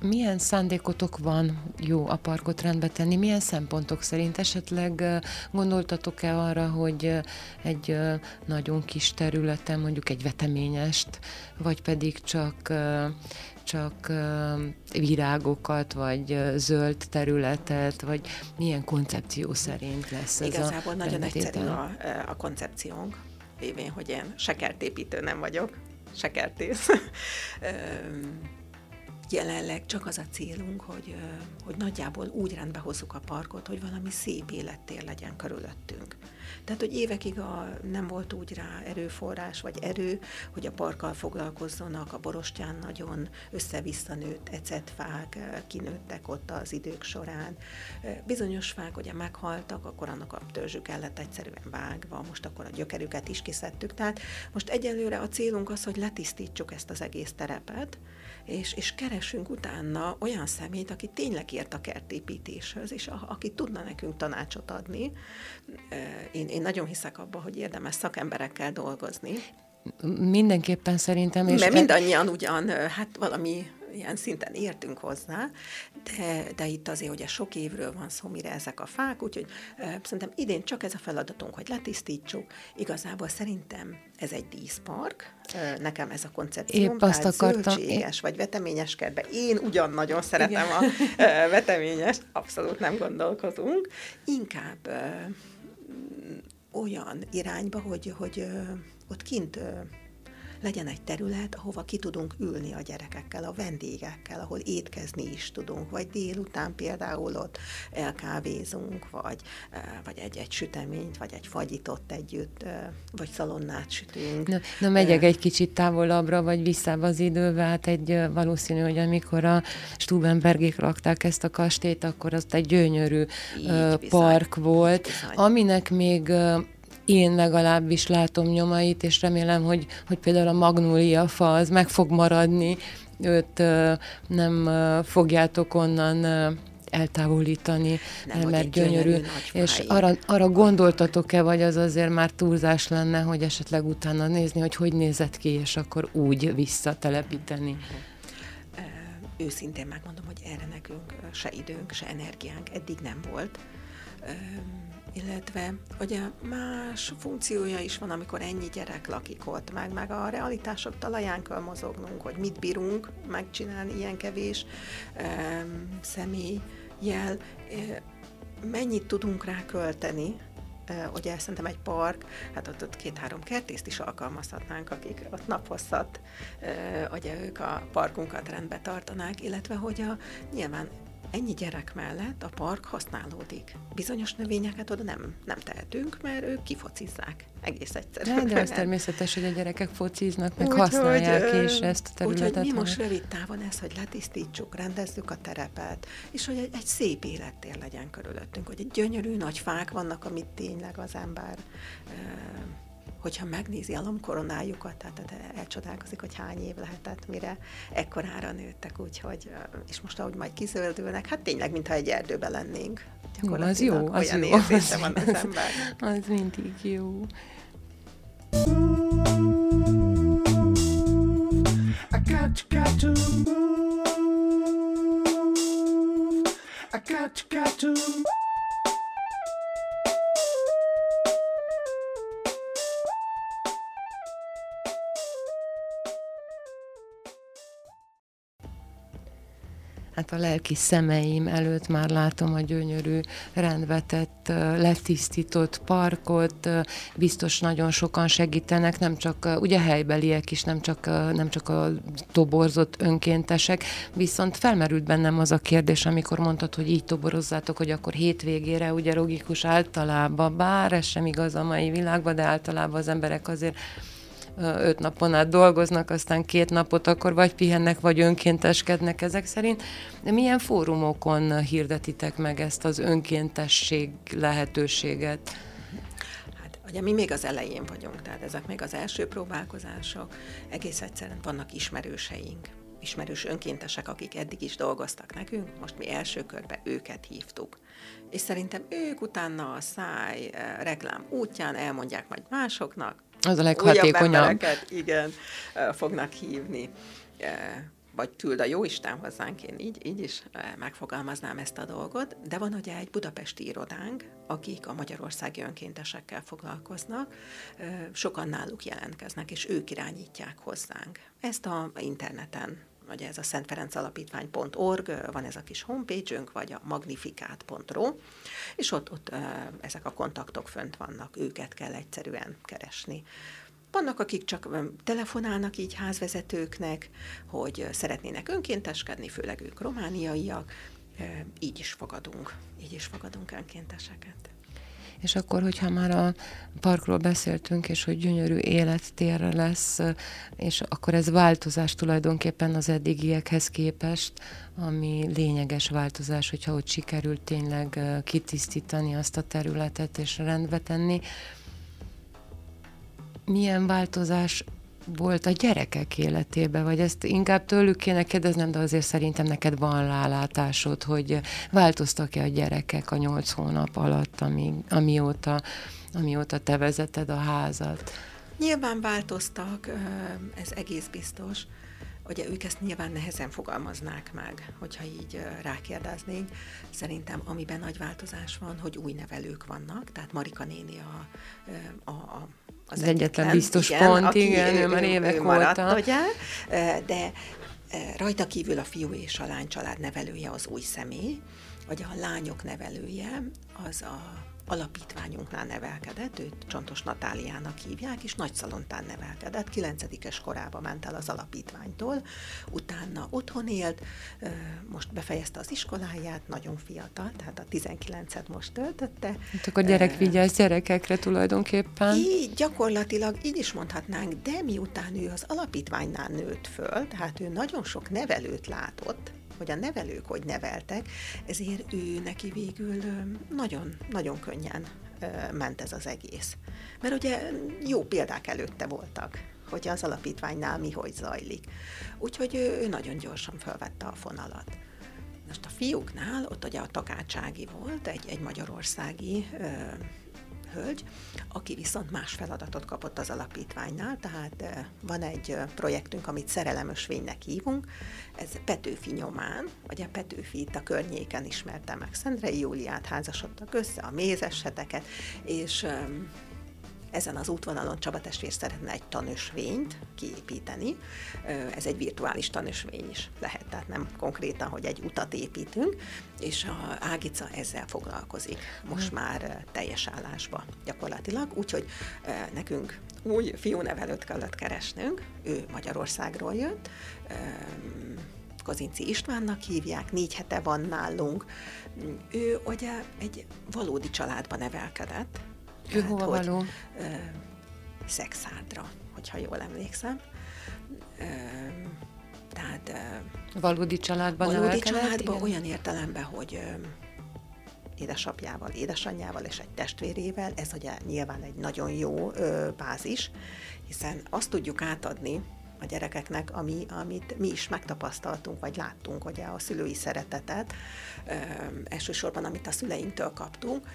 [SPEAKER 1] milyen szándékotok van jó a parkot rendbe tenni? Milyen szempontok szerint? Esetleg gondoltatok-e arra, hogy egy nagyon kis területen mondjuk egy veteményest, vagy pedig csak csak virágokat, vagy zöld területet, vagy milyen koncepció szerint lesz ez
[SPEAKER 2] Igazából nagyon egyszerű a, a koncepciónk, lévén, hogy én sekertépítő nem vagyok, sekertész jelenleg csak az a célunk, hogy, hogy nagyjából úgy rendbe hozzuk a parkot, hogy valami szép élettér legyen körülöttünk. Tehát, hogy évekig a, nem volt úgy rá erőforrás vagy erő, hogy a parkkal foglalkozzanak, a borostyán nagyon össze-vissza nőtt ecetfák, kinőttek ott az idők során. Bizonyos fák ugye meghaltak, akkor annak a törzsük el lett egyszerűen vágva, most akkor a gyökerüket is kiszedtük. Tehát most egyelőre a célunk az, hogy letisztítsuk ezt az egész terepet, és, és keresünk utána olyan szemét, aki tényleg ért a kertépítéshez, és a, aki tudna nekünk tanácsot adni. Én, én nagyon hiszek abba, hogy érdemes szakemberekkel dolgozni.
[SPEAKER 1] Mindenképpen szerintem.
[SPEAKER 2] És Mert mindannyian ugyan, hát valami ilyen szinten értünk hozzá, de, de itt azért ugye sok évről van szó, mire ezek a fák, úgyhogy szerintem idén csak ez a feladatunk, hogy letisztítsuk. Igazából szerintem ez egy díszpark, nekem ez a koncepció,
[SPEAKER 1] Épp azt akartam.
[SPEAKER 2] zöldséges vagy veteményes kertbe. Én ugyan nagyon szeretem Igen. a veteményest, abszolút nem gondolkozunk. Inkább olyan irányba, hogy, hogy ott kint legyen egy terület, ahova ki tudunk ülni a gyerekekkel, a vendégekkel, ahol étkezni is tudunk, vagy délután például ott elkávézunk, vagy, eh, vagy egy-egy süteményt, vagy egy fagyit ott együtt, eh, vagy szalonnát sütünk.
[SPEAKER 1] Na, na megyek egy kicsit távolabbra, vagy visszább az időbe, hát egy eh, valószínű, hogy amikor a Stubenbergék lakták ezt a kastélyt, akkor az egy gyönyörű Így, park bizony, volt, bizony. aminek még én legalábbis látom nyomait, és remélem, hogy, hogy például a magnólia fa az meg fog maradni, őt nem fogjátok onnan eltávolítani, nem, mert gyönyörű. gyönyörű és arra, arra gondoltatok-e, vagy az azért már túlzás lenne, hogy esetleg utána nézni, hogy hogy nézett ki, és akkor úgy visszatelepíteni?
[SPEAKER 2] Őszintén megmondom, hogy erre nekünk se időnk, se energiánk eddig nem volt illetve ugye más funkciója is van, amikor ennyi gyerek lakik ott, meg, meg a realitások talaján kell mozognunk, hogy mit bírunk megcsinálni ilyen kevés um, személy jel, mennyit tudunk rá költeni, ugye szerintem egy park, hát ott, ott két-három kertészt is alkalmazhatnánk, akik ott naphosszat, ugye ők a parkunkat rendbe tartanák, illetve hogy a, nyilván ennyi gyerek mellett a park használódik. Bizonyos növényeket oda nem, nem tehetünk, mert ők kifocizzák. Egész egyszerűen.
[SPEAKER 1] De, de az természetes, hogy a gyerekek fociznak, meg úgy, használják hogy, is ezt a területet.
[SPEAKER 2] Úgyhogy mi most rövid távon ez, hogy letisztítsuk, rendezzük a terepet, és hogy egy, egy szép élettér legyen körülöttünk, hogy egy gyönyörű nagy fák vannak, amit tényleg az ember hogyha megnézi a lomkoronájukat, tehát elcsodálkozik, hogy hány év lehetett, mire ekkorára nőttek, úgyhogy, és most ahogy majd kizöldülnek, hát tényleg, mintha egy erdőben lennénk.
[SPEAKER 1] Jó, az jó, az
[SPEAKER 2] olyan
[SPEAKER 1] jó. Az,
[SPEAKER 2] van az, ember.
[SPEAKER 1] az mindig jó. I got, got to move. I got, got to move. Hát a lelki szemeim előtt már látom a gyönyörű, rendvetett, letisztított parkot, biztos nagyon sokan segítenek, nem csak, ugye helybeliek is, nem csak, nem csak a toborzott önkéntesek, viszont felmerült bennem az a kérdés, amikor mondtad, hogy így toborozzátok, hogy akkor hétvégére, ugye logikus általában, bár ez sem igaz a mai világban, de általában az emberek azért öt napon át dolgoznak, aztán két napot akkor vagy pihennek, vagy önkénteskednek ezek szerint. De milyen fórumokon hirdetitek meg ezt az önkéntesség lehetőséget?
[SPEAKER 2] Hát, ugye mi még az elején vagyunk, tehát ezek még az első próbálkozások, egész egyszerűen vannak ismerőseink, ismerős önkéntesek, akik eddig is dolgoztak nekünk, most mi első körbe őket hívtuk. És szerintem ők utána a száj reklám útján elmondják majd másoknak,
[SPEAKER 1] az a leghatékonyabb.
[SPEAKER 2] igen, fognak hívni vagy küld a Jóisten hozzánk, én így, így is megfogalmaznám ezt a dolgot, de van ugye egy budapesti irodánk, akik a magyarországi önkéntesekkel foglalkoznak, sokan náluk jelentkeznek, és ők irányítják hozzánk. Ezt a interneten vagy ez a szentferencalapítvány.org, van ez a kis homepage-ünk, vagy a magnifikát.ro, és ott, ott ezek a kontaktok fönt vannak, őket kell egyszerűen keresni. Vannak, akik csak telefonálnak így házvezetőknek, hogy szeretnének önkénteskedni, főleg ők romániaiak, így is fogadunk, így is fogadunk önkénteseket.
[SPEAKER 1] És akkor, hogyha már a parkról beszéltünk, és hogy gyönyörű élettérre lesz, és akkor ez változás tulajdonképpen az eddigiekhez képest, ami lényeges változás, hogyha ott sikerült tényleg kitisztítani azt a területet és rendbe tenni. Milyen változás volt a gyerekek életében, vagy ezt inkább tőlük kéne kérdeznem, de azért szerintem neked van rálátásod, hogy változtak-e a gyerekek a nyolc hónap alatt, ami, amióta, amióta te vezeted a házat?
[SPEAKER 2] Nyilván változtak, ez egész biztos. Ugye ők ezt nyilván nehezen fogalmaznák meg, hogyha így rákérdeznénk. Szerintem amiben nagy változás van, hogy új nevelők vannak, tehát Marika néni a, a, a
[SPEAKER 1] az, az egyetlen biztos igen, pont, aki igen, ő, ő már évek ő maradt, óta.
[SPEAKER 2] Ugye? De rajta kívül a fiú és a lány család nevelője az új személy, vagy a lányok nevelője az a alapítványunknál nevelkedett, őt Csontos Natáliának hívják, és Nagyszalontán nevelkedett, kilencedikes korába ment el az alapítványtól, utána otthon élt, most befejezte az iskoláját, nagyon fiatal, tehát a 19-et most töltötte.
[SPEAKER 1] Hát akkor gyerekvigyász gyerekekre tulajdonképpen.
[SPEAKER 2] Így, gyakorlatilag így is mondhatnánk, de miután ő az alapítványnál nőtt föl, tehát ő nagyon sok nevelőt látott, hogy a nevelők hogy neveltek, ezért ő neki végül nagyon, nagyon könnyen ment ez az egész. Mert ugye jó példák előtte voltak, hogy az alapítványnál mi hogy zajlik. Úgyhogy ő, nagyon gyorsan felvette a fonalat. Most a fiúknál, ott ugye a takácsági volt, egy, egy magyarországi hölgy, aki viszont más feladatot kapott az alapítványnál, tehát van egy projektünk, amit szerelemösvénynek hívunk, ez Petőfi nyomán, vagy a Petőfi itt a környéken ismerte meg Szendrei Júliát, házasodtak össze, a mézesheteket, és ezen az útvonalon Csaba testvér szeretne egy tanösvényt kiépíteni. Ez egy virtuális tanösvény is lehet, tehát nem konkrétan, hogy egy utat építünk, és a Ágica ezzel foglalkozik most már teljes állásba gyakorlatilag, úgyhogy nekünk új fiúnevelőt kellett keresnünk, ő Magyarországról jött, Kozinci Istvánnak hívják, négy hete van nálunk. Ő ugye egy valódi családban nevelkedett,
[SPEAKER 1] ő hova hogy, való? Ö,
[SPEAKER 2] Szexádra, hogyha jól emlékszem. Ö, tehát...
[SPEAKER 1] Ö, valódi családban
[SPEAKER 2] Valódi családban ilyen? olyan értelemben, hogy ö, édesapjával, édesanyjával és egy testvérével, ez ugye nyilván egy nagyon jó ö, bázis, hiszen azt tudjuk átadni a gyerekeknek, ami, amit mi is megtapasztaltunk, vagy láttunk, ugye a szülői szeretetet, ö, elsősorban amit a szüleinktől kaptunk,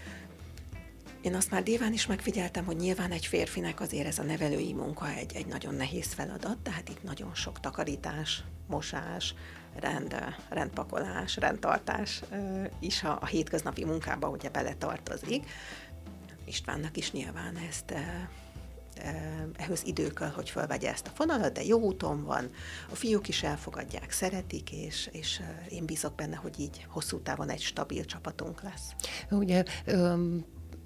[SPEAKER 2] én azt már déván is megfigyeltem, hogy nyilván egy férfinek azért ez a nevelői munka egy, egy nagyon nehéz feladat, tehát itt nagyon sok takarítás, mosás, rend, rendpakolás, rendtartás is a, a hétköznapi munkába ugye beletartozik. Istvánnak is nyilván ezt ehhez idő kell, hogy felvegye ezt a fonalat, de jó úton van, a fiúk is elfogadják, szeretik, és, és én bízok benne, hogy így hosszú távon egy stabil csapatunk lesz.
[SPEAKER 1] Ugye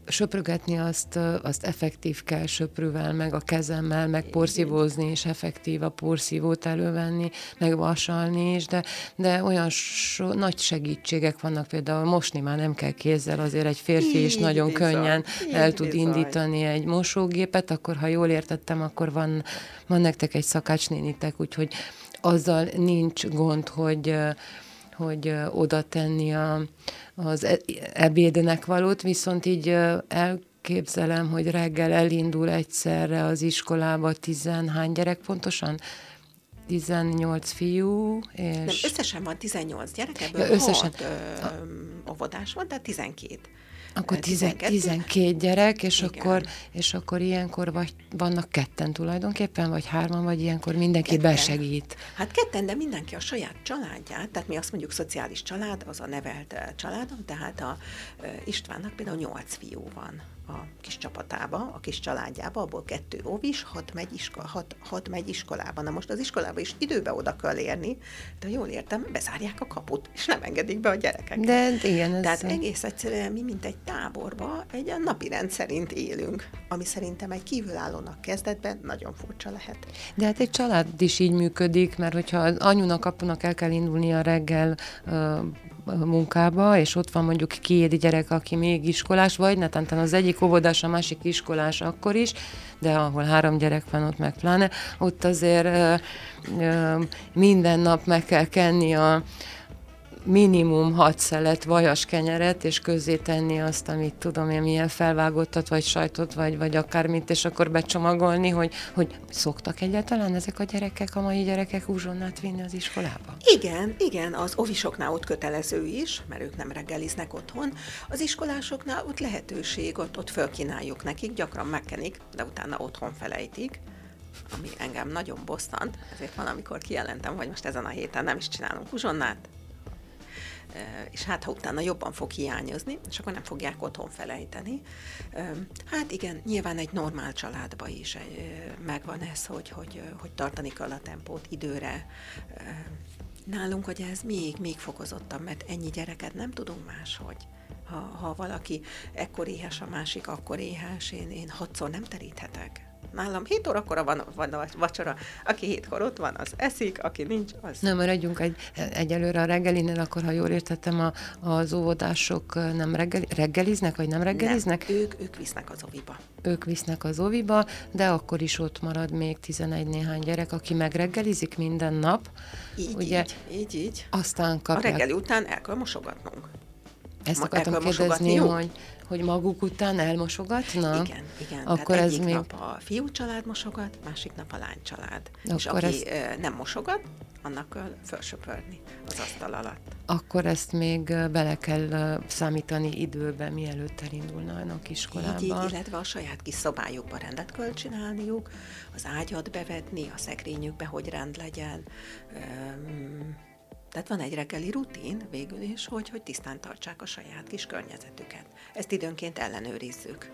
[SPEAKER 1] söprögetni azt, azt effektív kell söprűvel, meg a kezemmel, meg porszívózni, és effektív a porszívót elővenni, meg vasalni is, de, de olyan so, nagy segítségek vannak, például mosni már nem kell kézzel, azért egy férfi is nagyon bizony, könnyen el tud bizony. indítani egy mosógépet, akkor ha jól értettem, akkor van, van nektek egy szakácsnénitek, úgyhogy azzal nincs gond, hogy hogy oda tenni a, az e, ebédnek valót, viszont így elképzelem, hogy reggel elindul egyszerre az iskolába tizenhány gyerek pontosan? 18 fiú, és... Nem,
[SPEAKER 2] összesen van 18 gyerek, ebből ja, összesen... 6 ö, óvodás van, tehát 12.
[SPEAKER 1] Akkor 12, 12 gyerek, és akkor, és akkor ilyenkor vagy, vannak ketten tulajdonképpen, vagy hárman, vagy ilyenkor mindenki ketten. besegít.
[SPEAKER 2] Hát ketten, de mindenki a saját családját, tehát mi azt mondjuk szociális család, az a nevelt családom, tehát a Istvánnak például nyolc fiú van a kis csapatába, a kis családjába, abból kettő óvis, hat megy, iskola, hat, hat megy iskolába. Na most az iskolába is időbe oda kell érni, de jól értem, bezárják a kaput, és nem engedik be a gyerekeket.
[SPEAKER 1] De igen, ez
[SPEAKER 2] Tehát egész egyszerűen mi, mint egy táborba, egy napi rend szerint élünk, ami szerintem egy kívülállónak kezdetben nagyon furcsa lehet.
[SPEAKER 1] De hát egy család is így működik, mert hogyha anyunak, apunak el kell indulnia reggel munkába, és ott van mondjuk két gyerek, aki még iskolás, vagy netán az egyik óvodás, a másik iskolás akkor is, de ahol három gyerek van, ott meg pláne, ott azért ö, ö, minden nap meg kell kenni a, minimum hat szelet vajas kenyeret, és közé tenni azt, amit tudom én, milyen felvágottat, vagy sajtot, vagy, vagy akármit, és akkor becsomagolni, hogy, hogy szoktak egyáltalán ezek a gyerekek, a mai gyerekek uzsonnát vinni az iskolába?
[SPEAKER 2] Igen, igen, az ovisoknál ott kötelező is, mert ők nem reggeliznek otthon. Az iskolásoknál ott lehetőség, ott, ott fölkínáljuk nekik, gyakran megkenik, de utána otthon felejtik ami engem nagyon bosszant, ezért van, amikor kijelentem, hogy most ezen a héten nem is csinálunk uzsonnát, és hát ha utána jobban fog hiányozni, és akkor nem fogják otthon felejteni. Hát igen, nyilván egy normál családba is megvan ez, hogy, hogy, hogy tartani kell a tempót időre. Nálunk, hogy ez még, még fokozottabb, mert ennyi gyereket nem tudunk máshogy. Ha, ha valaki ekkor éhes, a másik akkor éhes, én, én hatszor nem teríthetek nálam 7 órakor van, van a vacsora, aki hétkor ott van, az eszik, aki nincs, az...
[SPEAKER 1] Nem, maradjunk egy, egyelőre a reggelinél, akkor ha jól értettem, a, az óvodások nem reggel, reggeliznek, vagy nem reggeliznek?
[SPEAKER 2] Nem, ők, ők visznek az oviba.
[SPEAKER 1] Ők visznek az oviba, de akkor is ott marad még 11 néhány gyerek, aki megreggelizik minden nap.
[SPEAKER 2] Így, ugye, így, így, így.
[SPEAKER 1] Aztán kapják...
[SPEAKER 2] A reggeli után el kell mosogatnunk.
[SPEAKER 1] Ezt akartam kérdezni, hogy, hogy maguk után elmosogatnak?
[SPEAKER 2] Igen, igen. Akkor Tehát ez egyik még... nap a fiú család mosogat, másik nap a lány család. Akkor És aki ez... nem mosogat, annak felsöpörni az asztal alatt.
[SPEAKER 1] Akkor ezt még bele kell számítani időbe, mielőtt elindulnának iskolába. Így, így,
[SPEAKER 2] illetve a saját kis szobájukba rendet kell csinálniuk, az ágyat bevetni, a szekrényükbe, hogy rend legyen. Tehát van egy reggeli rutin végül is, hogy, hogy tisztán tartsák a saját kis környezetüket. Ezt időnként ellenőrizzük.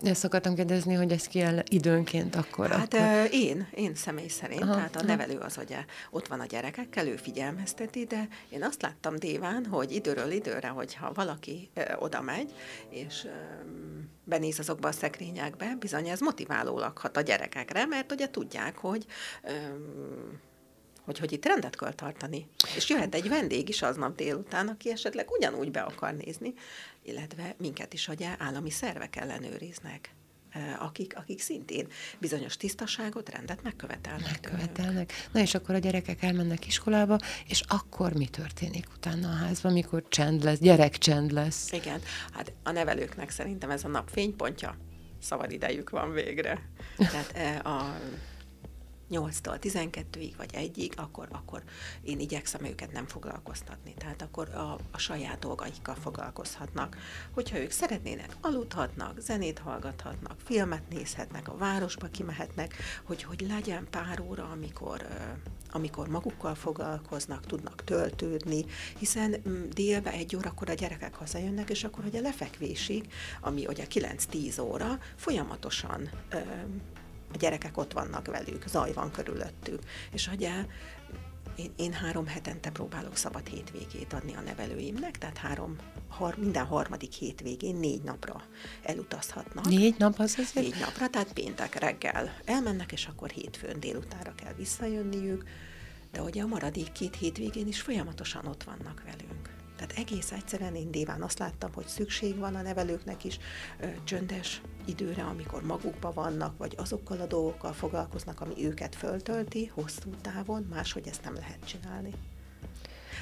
[SPEAKER 1] De ezt akartam kérdezni, hogy ez ki el időnként akkor?
[SPEAKER 2] Hát akkor... én, én személy szerint, aha, tehát a aha. nevelő az ugye ott van a gyerekekkel, ő figyelmezteti, de én azt láttam déván, hogy időről időre, hogyha valaki ö, oda megy, és ö, benéz azokba a szekrényekbe, bizony ez motiváló hat a gyerekekre, mert ugye tudják, hogy ö, hogy, hogy itt rendet kell tartani. És jöhet egy vendég is aznap délután, aki esetleg ugyanúgy be akar nézni, illetve minket is ugye állami szervek ellenőriznek akik, akik szintén bizonyos tisztaságot, rendet megkövetelnek.
[SPEAKER 1] Megkövetelnek. Tőlünk. Na és akkor a gyerekek elmennek iskolába, és akkor mi történik utána a házban, amikor csend lesz, gyerek csend lesz?
[SPEAKER 2] Igen, hát a nevelőknek szerintem ez a nap fénypontja, szabad idejük van végre. Tehát a 8-tól 12-ig vagy 1-ig, akkor, akkor én igyekszem őket nem foglalkoztatni. Tehát akkor a, a saját dolgaikkal foglalkozhatnak. Hogyha ők szeretnének, aludhatnak, zenét hallgathatnak, filmet nézhetnek, a városba kimehetnek, hogy, hogy legyen pár óra, amikor amikor magukkal foglalkoznak, tudnak töltődni, hiszen mm, délbe egy órakor a gyerekek hazajönnek, és akkor, hogy a lefekvésig, ami ugye 9-10 óra, folyamatosan a gyerekek ott vannak velük, zaj van körülöttük. És ugye én, én három hetente próbálok szabad hétvégét adni a nevelőimnek, tehát három, har, minden harmadik hétvégén négy napra elutazhatnak.
[SPEAKER 1] Négy nap az azért?
[SPEAKER 2] Négy napra, tehát péntek reggel elmennek, és akkor hétfőn délutára kell visszajönniük, de ugye a maradék két hétvégén is folyamatosan ott vannak velünk. Tehát egész egyszerűen én déván azt láttam, hogy szükség van a nevelőknek is ö, csöndes időre, amikor magukban vannak, vagy azokkal a dolgokkal foglalkoznak, ami őket föltölti hosszú távon, máshogy ezt nem lehet csinálni.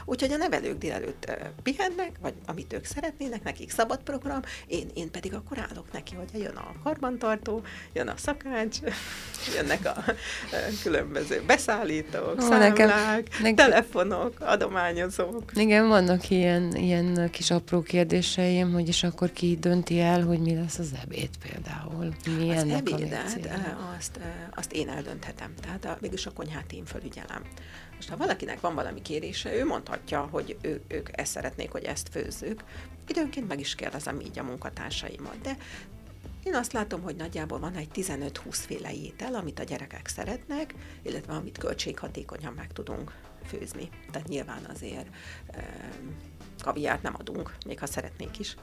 [SPEAKER 2] Úgyhogy a nevelők délelőtt pihennek, vagy amit ők szeretnének, nekik szabad program, én, én pedig akkor állok neki, hogy jön a karbantartó, jön a szakács, jönnek a különböző beszállítók, Ó, számlák, nekem, nekem, telefonok, adományozók.
[SPEAKER 1] Igen, vannak ilyen, ilyen kis apró kérdéseim, hogy és akkor ki dönti el, hogy mi lesz az ebéd például? Mi
[SPEAKER 2] az ebédet, azt, azt én eldönthetem. Tehát a, mégis a konyhát én felügyelem. Most ha valakinek van valami kérése, ő mondhatja, hogy ő, ők ezt szeretnék, hogy ezt főzzük. Időnként meg is kérdezem így a munkatársaimat, de én azt látom, hogy nagyjából van egy 15-20 féle étel, amit a gyerekek szeretnek, illetve amit költséghatékonyan meg tudunk főzni. Tehát nyilván azért e, kaviárt nem adunk, még ha szeretnék is.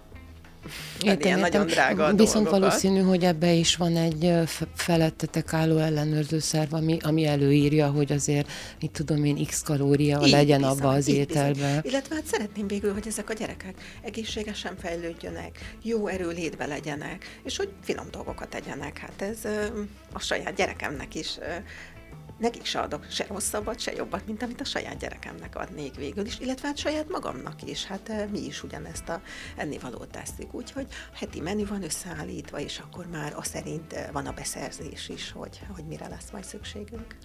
[SPEAKER 1] Értem, ilyen értem. nagyon drága Viszont dolgokat. valószínű, hogy ebbe is van egy felettetek álló ellenőrző szerv, ami, ami előírja, hogy azért, mit tudom én, x kalória így legyen abba az ételbe.
[SPEAKER 2] Illetve hát szeretném végül, hogy ezek a gyerekek egészségesen fejlődjönek, jó erőlétbe legyenek, és hogy finom dolgokat tegyenek. Hát ez a saját gyerekemnek is nekik se adok se rosszabbat, se jobbat, mint amit a saját gyerekemnek adnék végül is, illetve hát saját magamnak is. Hát mi is ugyanezt a ennivalót tesszük. Úgyhogy heti menü van összeállítva, és akkor már a szerint van a beszerzés is, hogy, hogy mire lesz majd szükségünk.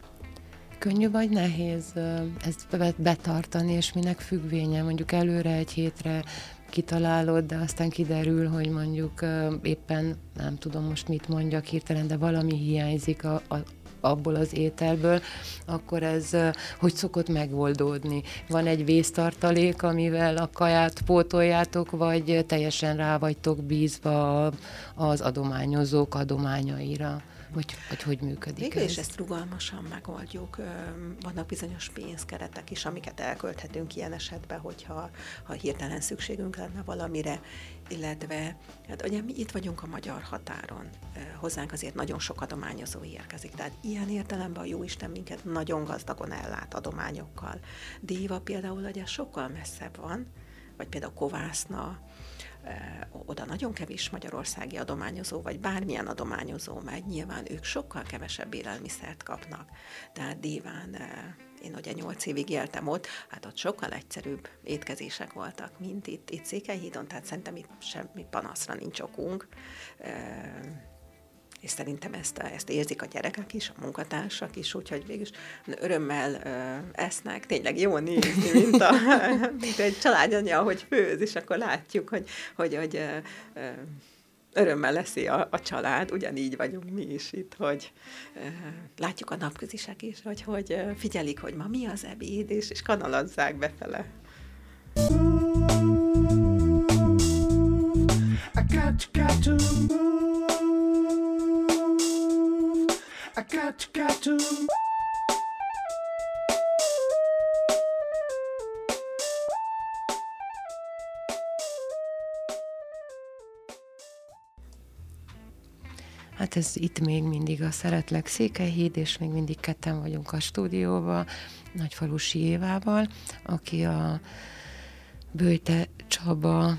[SPEAKER 1] Könnyű vagy nehéz eh, ezt betartani, és minek függvénye? Mondjuk előre egy hétre kitalálod, de aztán kiderül, hogy mondjuk éppen nem tudom most mit mondjak hirtelen, de valami hiányzik a, a, abból az ételből, akkor ez hogy szokott megoldódni? Van egy vésztartalék, amivel a kaját pótoljátok, vagy teljesen rá vagytok bízva az adományozók adományaira? Hogy, hogy hogy működik
[SPEAKER 2] Végül ez? is ezt rugalmasan megoldjuk. Vannak bizonyos pénzkeretek is, amiket elkölthetünk ilyen esetben, hogyha ha hirtelen szükségünk lenne valamire, illetve hát ugye mi itt vagyunk a magyar határon, hozzánk azért nagyon sok adományozó érkezik, tehát ilyen értelemben a Jóisten minket nagyon gazdagon ellát adományokkal. Déva például ugye sokkal messzebb van, vagy például Kovászna, oda nagyon kevés magyarországi adományozó, vagy bármilyen adományozó megy, nyilván ők sokkal kevesebb élelmiszert kapnak. Tehát Déván én ugye nyolc évig éltem ott, hát ott sokkal egyszerűbb étkezések voltak, mint itt, itt Székelyhídon, tehát szerintem itt semmi panaszra nincs okunk és szerintem ezt, ezt érzik a gyerekek is, a munkatársak is, úgyhogy végülis örömmel ö, esznek, tényleg jó nézni, mint, a, mint egy családanya, hogy főz, és akkor látjuk, hogy, hogy, hogy ö, ö, örömmel leszi a, a család, ugyanígy vagyunk mi is itt, hogy uh, látjuk a napközisek is, hogy, hogy figyelik, hogy ma mi az ebéd, és, és kanalazzák befele. I got, got to move. Got, got to
[SPEAKER 1] Hát ez itt még mindig a Szeretlek Székelyhíd, és még mindig ketten vagyunk a stúdióban, Nagyfalusi Évával, aki a Bőjte Csaba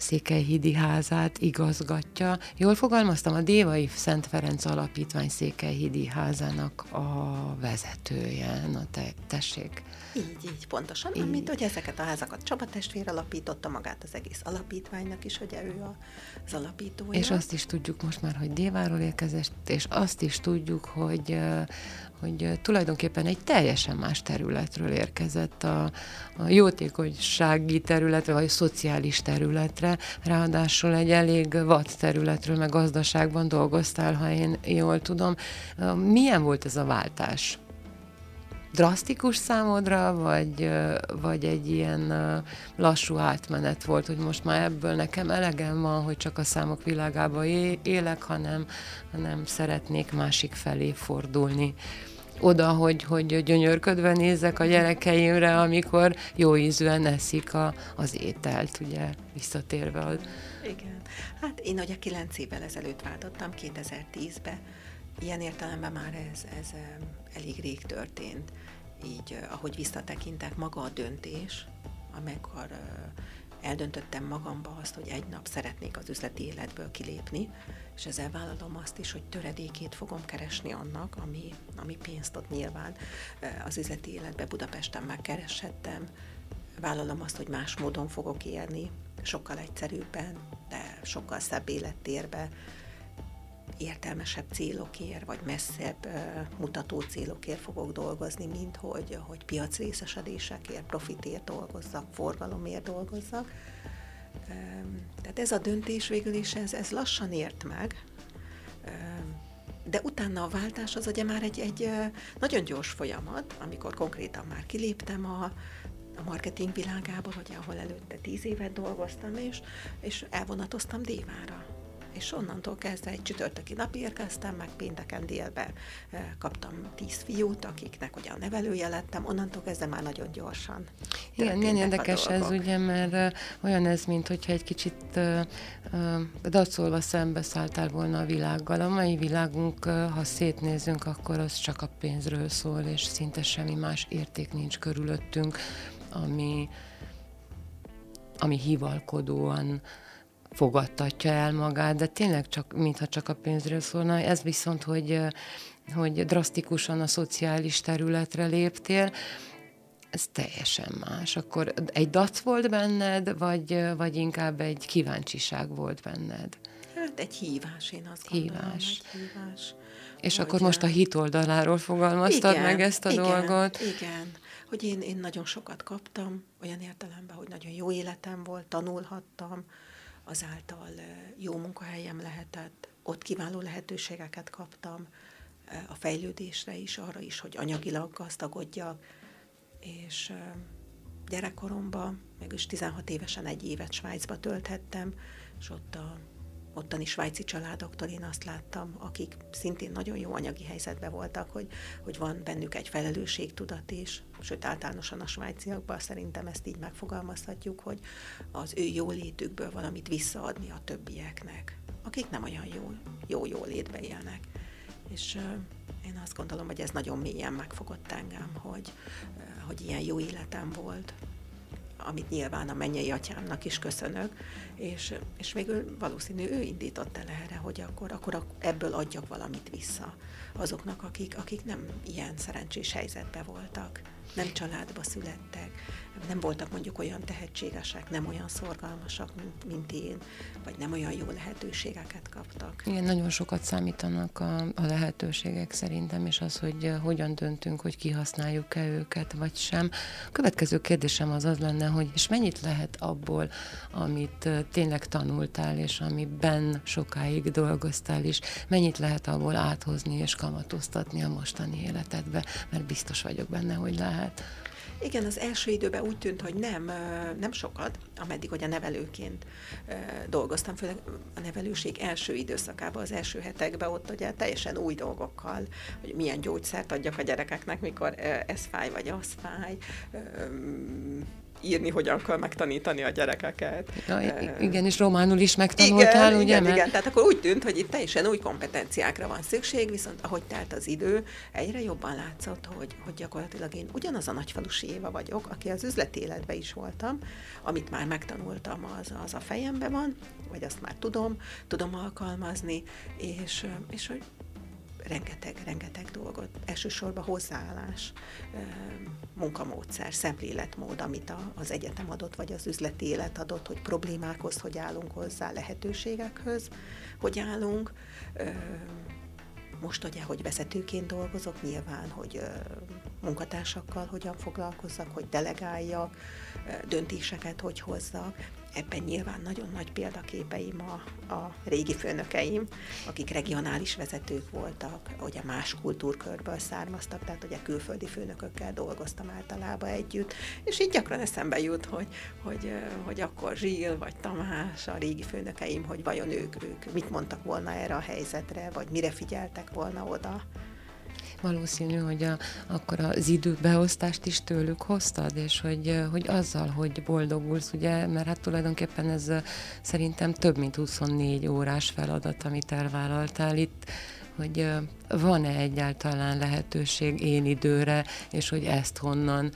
[SPEAKER 1] Székelyhídi házát igazgatja. Jól fogalmaztam, a Dévai Szent Ferenc Alapítvány Székelyhídi házának a vezetője. Na te, tessék.
[SPEAKER 2] Így, így, pontosan. Így. Mint hogy ezeket a házakat Csaba testvér alapította magát az egész alapítványnak is, hogy ő az alapítója.
[SPEAKER 1] És azt is tudjuk most már, hogy Déváról érkezett, és azt is tudjuk, hogy hogy tulajdonképpen egy teljesen más területről érkezett a, a jótékonysági területre, vagy a szociális területre, ráadásul egy elég vad területről, meg gazdaságban dolgoztál, ha én jól tudom. Milyen volt ez a váltás? drasztikus számodra, vagy, vagy egy ilyen lassú átmenet volt, hogy most már ebből nekem elegem van, hogy csak a számok világába élek, hanem, hanem szeretnék másik felé fordulni oda, hogy, hogy gyönyörködve nézek a gyerekeimre, amikor jó ízűen eszik a, az ételt, ugye, visszatérve. Az...
[SPEAKER 2] Igen. Hát én ugye kilenc évvel ezelőtt váltottam, 2010-ben. Ilyen értelemben már ez, ez elég rég történt. Így, ahogy visszatekintek, maga a döntés, amikor eldöntöttem magamba azt, hogy egy nap szeretnék az üzleti életből kilépni, és ezzel vállalom azt is, hogy töredékét fogom keresni annak, ami, ami pénzt ad nyilván. Az üzleti életbe Budapesten megkereshettem, vállalom azt, hogy más módon fogok élni, sokkal egyszerűbben, de sokkal szebb élettérbe, értelmesebb célokért, vagy messzebb mutató célokért fogok dolgozni, mint hogy, hogy piacrészesedésekért, profitért dolgozzak, forgalomért dolgozzak. Tehát ez a döntés végül is, ez, ez lassan ért meg, de utána a váltás az ugye már egy, egy nagyon gyors folyamat, amikor konkrétan már kiléptem a, a marketing világából, hogy ahol előtte tíz évet dolgoztam, és, és elvonatoztam Dévára és onnantól kezdve egy csütörtöki nap érkeztem, meg pénteken délbe eh, kaptam tíz fiút, akiknek ugye a nevelője lettem, onnantól kezdve már nagyon gyorsan.
[SPEAKER 1] Igen, nagyon érdekes ez ugye, mert uh, olyan ez, mint hogyha egy kicsit uh, uh, dacolva szembeszálltál volna a világgal. A mai világunk, ha szétnézünk, akkor az csak a pénzről szól, és szinte semmi más érték nincs körülöttünk, ami ami hivalkodóan fogadtatja el magát, de tényleg csak, mintha csak a pénzről szólna. Ez viszont, hogy, hogy drasztikusan a szociális területre léptél, ez teljesen más. Akkor egy dac volt benned, vagy, vagy inkább egy kíváncsiság volt benned?
[SPEAKER 2] Hát egy hívás, én azt gondolom. Hívás. Hívás.
[SPEAKER 1] És hogy akkor most a hit oldaláról fogalmaztad igen, meg ezt a
[SPEAKER 2] igen,
[SPEAKER 1] dolgot?
[SPEAKER 2] Igen, hogy én, én nagyon sokat kaptam, olyan értelemben, hogy nagyon jó életem volt, tanulhattam, azáltal jó munkahelyem lehetett, ott kiváló lehetőségeket kaptam a fejlődésre is, arra is, hogy anyagilag gazdagodjak, és gyerekkoromban, mégis 16 évesen egy évet Svájcba tölthettem, és ott a ottani svájci családoktól én azt láttam, akik szintén nagyon jó anyagi helyzetben voltak, hogy, hogy van bennük egy felelősségtudat is, sőt általánosan a svájciakban szerintem ezt így megfogalmazhatjuk, hogy az ő jólétükből valamit visszaadni a többieknek, akik nem olyan jó, jó jólétbe élnek. És én azt gondolom, hogy ez nagyon mélyen megfogott engem, hogy, hogy ilyen jó életem volt, amit nyilván a mennyei atyámnak is köszönök, és, és végül valószínű ő indított el erre, hogy akkor, akkor ebből adjak valamit vissza azoknak, akik, akik nem ilyen szerencsés helyzetben voltak. nem családba születtek, nem voltak mondjuk olyan tehetségesek, nem olyan szorgalmasak, mint, mint én, vagy nem olyan jó lehetőségeket kaptak.
[SPEAKER 1] Igen, nagyon sokat számítanak a, a lehetőségek szerintem, és az, hogy uh, hogyan döntünk, hogy kihasználjuk-e őket, vagy sem. A következő kérdésem az az lenne, hogy és mennyit lehet abból, amit uh, tényleg tanultál, és amiben sokáig dolgoztál is, mennyit lehet abból áthozni és kamatoztatni a mostani életedbe, mert biztos vagyok benne, hogy lehet.
[SPEAKER 2] Igen, az első időben úgy tűnt, hogy nem, nem sokat, ameddig, hogy a nevelőként dolgoztam, főleg a nevelőség első időszakában, az első hetekben ott ugye teljesen új dolgokkal, hogy milyen gyógyszert adjak a gyerekeknek, mikor ez fáj, vagy az fáj, írni hogyan kell megtanítani a gyerekeket.
[SPEAKER 1] Ja, igen, és románul is megtanultál,
[SPEAKER 2] igen,
[SPEAKER 1] ugye?
[SPEAKER 2] Igen, igen, tehát akkor úgy tűnt, hogy itt teljesen új kompetenciákra van szükség, viszont ahogy telt az idő, egyre jobban látszott, hogy, hogy gyakorlatilag én ugyanaz a nagyfalusi Éva vagyok, aki az üzleti életben is voltam, amit már megtanultam, az, az a fejembe van, vagy azt már tudom, tudom alkalmazni, és, és hogy rengeteg, rengeteg dolgot, elsősorban hozzáállás, munkamódszer, szemléletmód, amit az egyetem adott, vagy az üzleti élet adott, hogy problémákhoz hogy állunk hozzá, lehetőségekhez, hogy állunk. Most ugye, hogy vezetőként dolgozok, nyilván, hogy munkatársakkal hogyan foglalkozzak, hogy delegáljak, döntéseket hogy hozzak, ebben nyilván nagyon nagy példaképeim a, a régi főnökeim, akik regionális vezetők voltak, ugye más kultúrkörből származtak, tehát ugye külföldi főnökökkel dolgoztam általában együtt, és így gyakran eszembe jut, hogy, hogy, hogy akkor Zsil vagy Tamás, a régi főnökeim, hogy vajon ők, ők mit mondtak volna erre a helyzetre, vagy mire figyeltek volna oda
[SPEAKER 1] valószínű, hogy a, akkor az időbeosztást is tőlük hoztad, és hogy, hogy azzal, hogy boldogulsz, ugye, mert hát tulajdonképpen ez szerintem több mint 24 órás feladat, amit elvállaltál itt, hogy van-e egyáltalán lehetőség én időre, és hogy ezt honnan,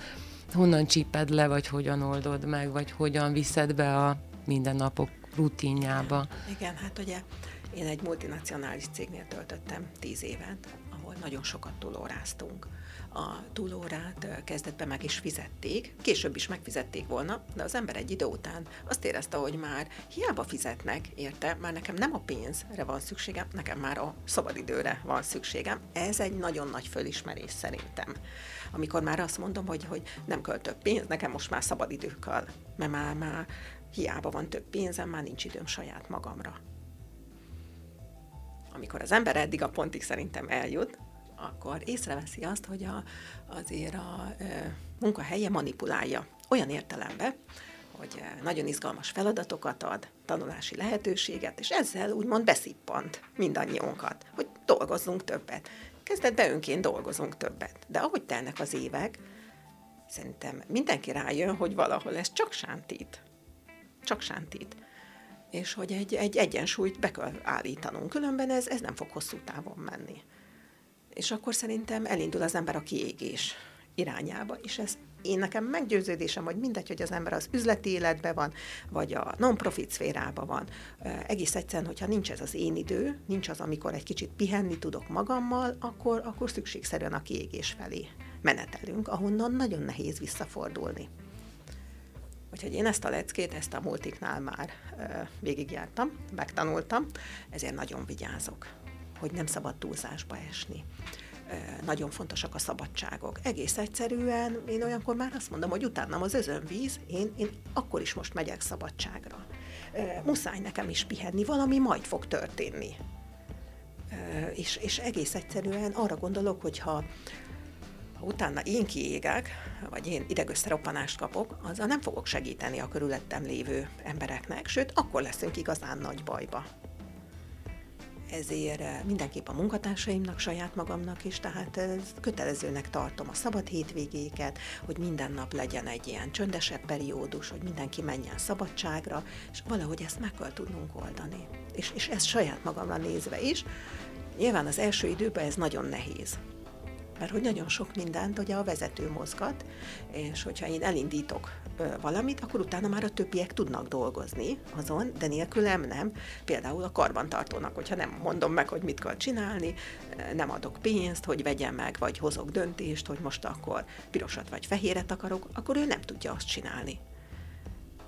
[SPEAKER 1] honnan csíped le, vagy hogyan oldod meg, vagy hogyan viszed be a mindennapok rutinjába.
[SPEAKER 2] Igen, hát ugye én egy multinacionális cégnél töltöttem tíz évet, ahol nagyon sokat túlóráztunk. A túlórát kezdetben meg is fizették, később is megfizették volna, de az ember egy idő után azt érezte, hogy már hiába fizetnek, érte, már nekem nem a pénzre van szükségem, nekem már a szabadidőre van szükségem. Ez egy nagyon nagy fölismerés szerintem. Amikor már azt mondom, hogy, hogy nem költök pénz, nekem most már szabadidő kell, mert már, már hiába van több pénzem, már nincs időm saját magamra amikor az ember eddig a pontig szerintem eljut, akkor észreveszi azt, hogy a, azért a e, munkahelye manipulálja. Olyan értelemben, hogy nagyon izgalmas feladatokat ad, tanulási lehetőséget, és ezzel úgymond beszippant mindannyiunkat, hogy dolgozzunk többet. Kezdetben önként dolgozunk többet. De ahogy telnek az évek, szerintem mindenki rájön, hogy valahol ez csak sántít. Csak sántít és hogy egy, egy egyensúlyt be kell állítanunk, különben ez, ez nem fog hosszú távon menni. És akkor szerintem elindul az ember a kiégés irányába, és ez én nekem meggyőződésem, hogy mindegy, hogy az ember az üzleti életben van, vagy a non-profit szférában van, egész egyszerűen, hogyha nincs ez az én idő, nincs az, amikor egy kicsit pihenni tudok magammal, akkor, akkor szükségszerűen a kiégés felé menetelünk, ahonnan nagyon nehéz visszafordulni. Úgyhogy én ezt a leckét, ezt a multiknál már e, végigjártam, megtanultam, ezért nagyon vigyázok, hogy nem szabad túlzásba esni. Nagyon fontosak a szabadságok. Egész egyszerűen én olyankor már azt mondom, hogy utánam az özönvíz, én, én akkor is most megyek szabadságra. Muszáj nekem is pihenni, valami majd fog történni. És, és egész egyszerűen arra gondolok, hogy ha utána én kiégek, vagy én idegösszeroppanást kapok, azzal nem fogok segíteni a körülöttem lévő embereknek, sőt, akkor leszünk igazán nagy bajba. Ezért eh, mindenképp a munkatársaimnak, saját magamnak is, tehát ez kötelezőnek tartom a szabad hétvégéket, hogy minden nap legyen egy ilyen csöndesebb periódus, hogy mindenki menjen szabadságra, és valahogy ezt meg kell tudnunk oldani. És, és ezt saját magamra nézve is, nyilván az első időben ez nagyon nehéz Mert hogy nagyon sok mindent ugye a vezető mozgat, és hogyha én elindítok valamit, akkor utána már a többiek tudnak dolgozni azon, de nélkülem nem. Például a karbantartónak, hogyha nem mondom meg, hogy mit kell csinálni, nem adok pénzt, hogy vegyem meg, vagy hozok döntést, hogy most akkor pirosat vagy fehéret akarok, akkor ő nem tudja azt csinálni.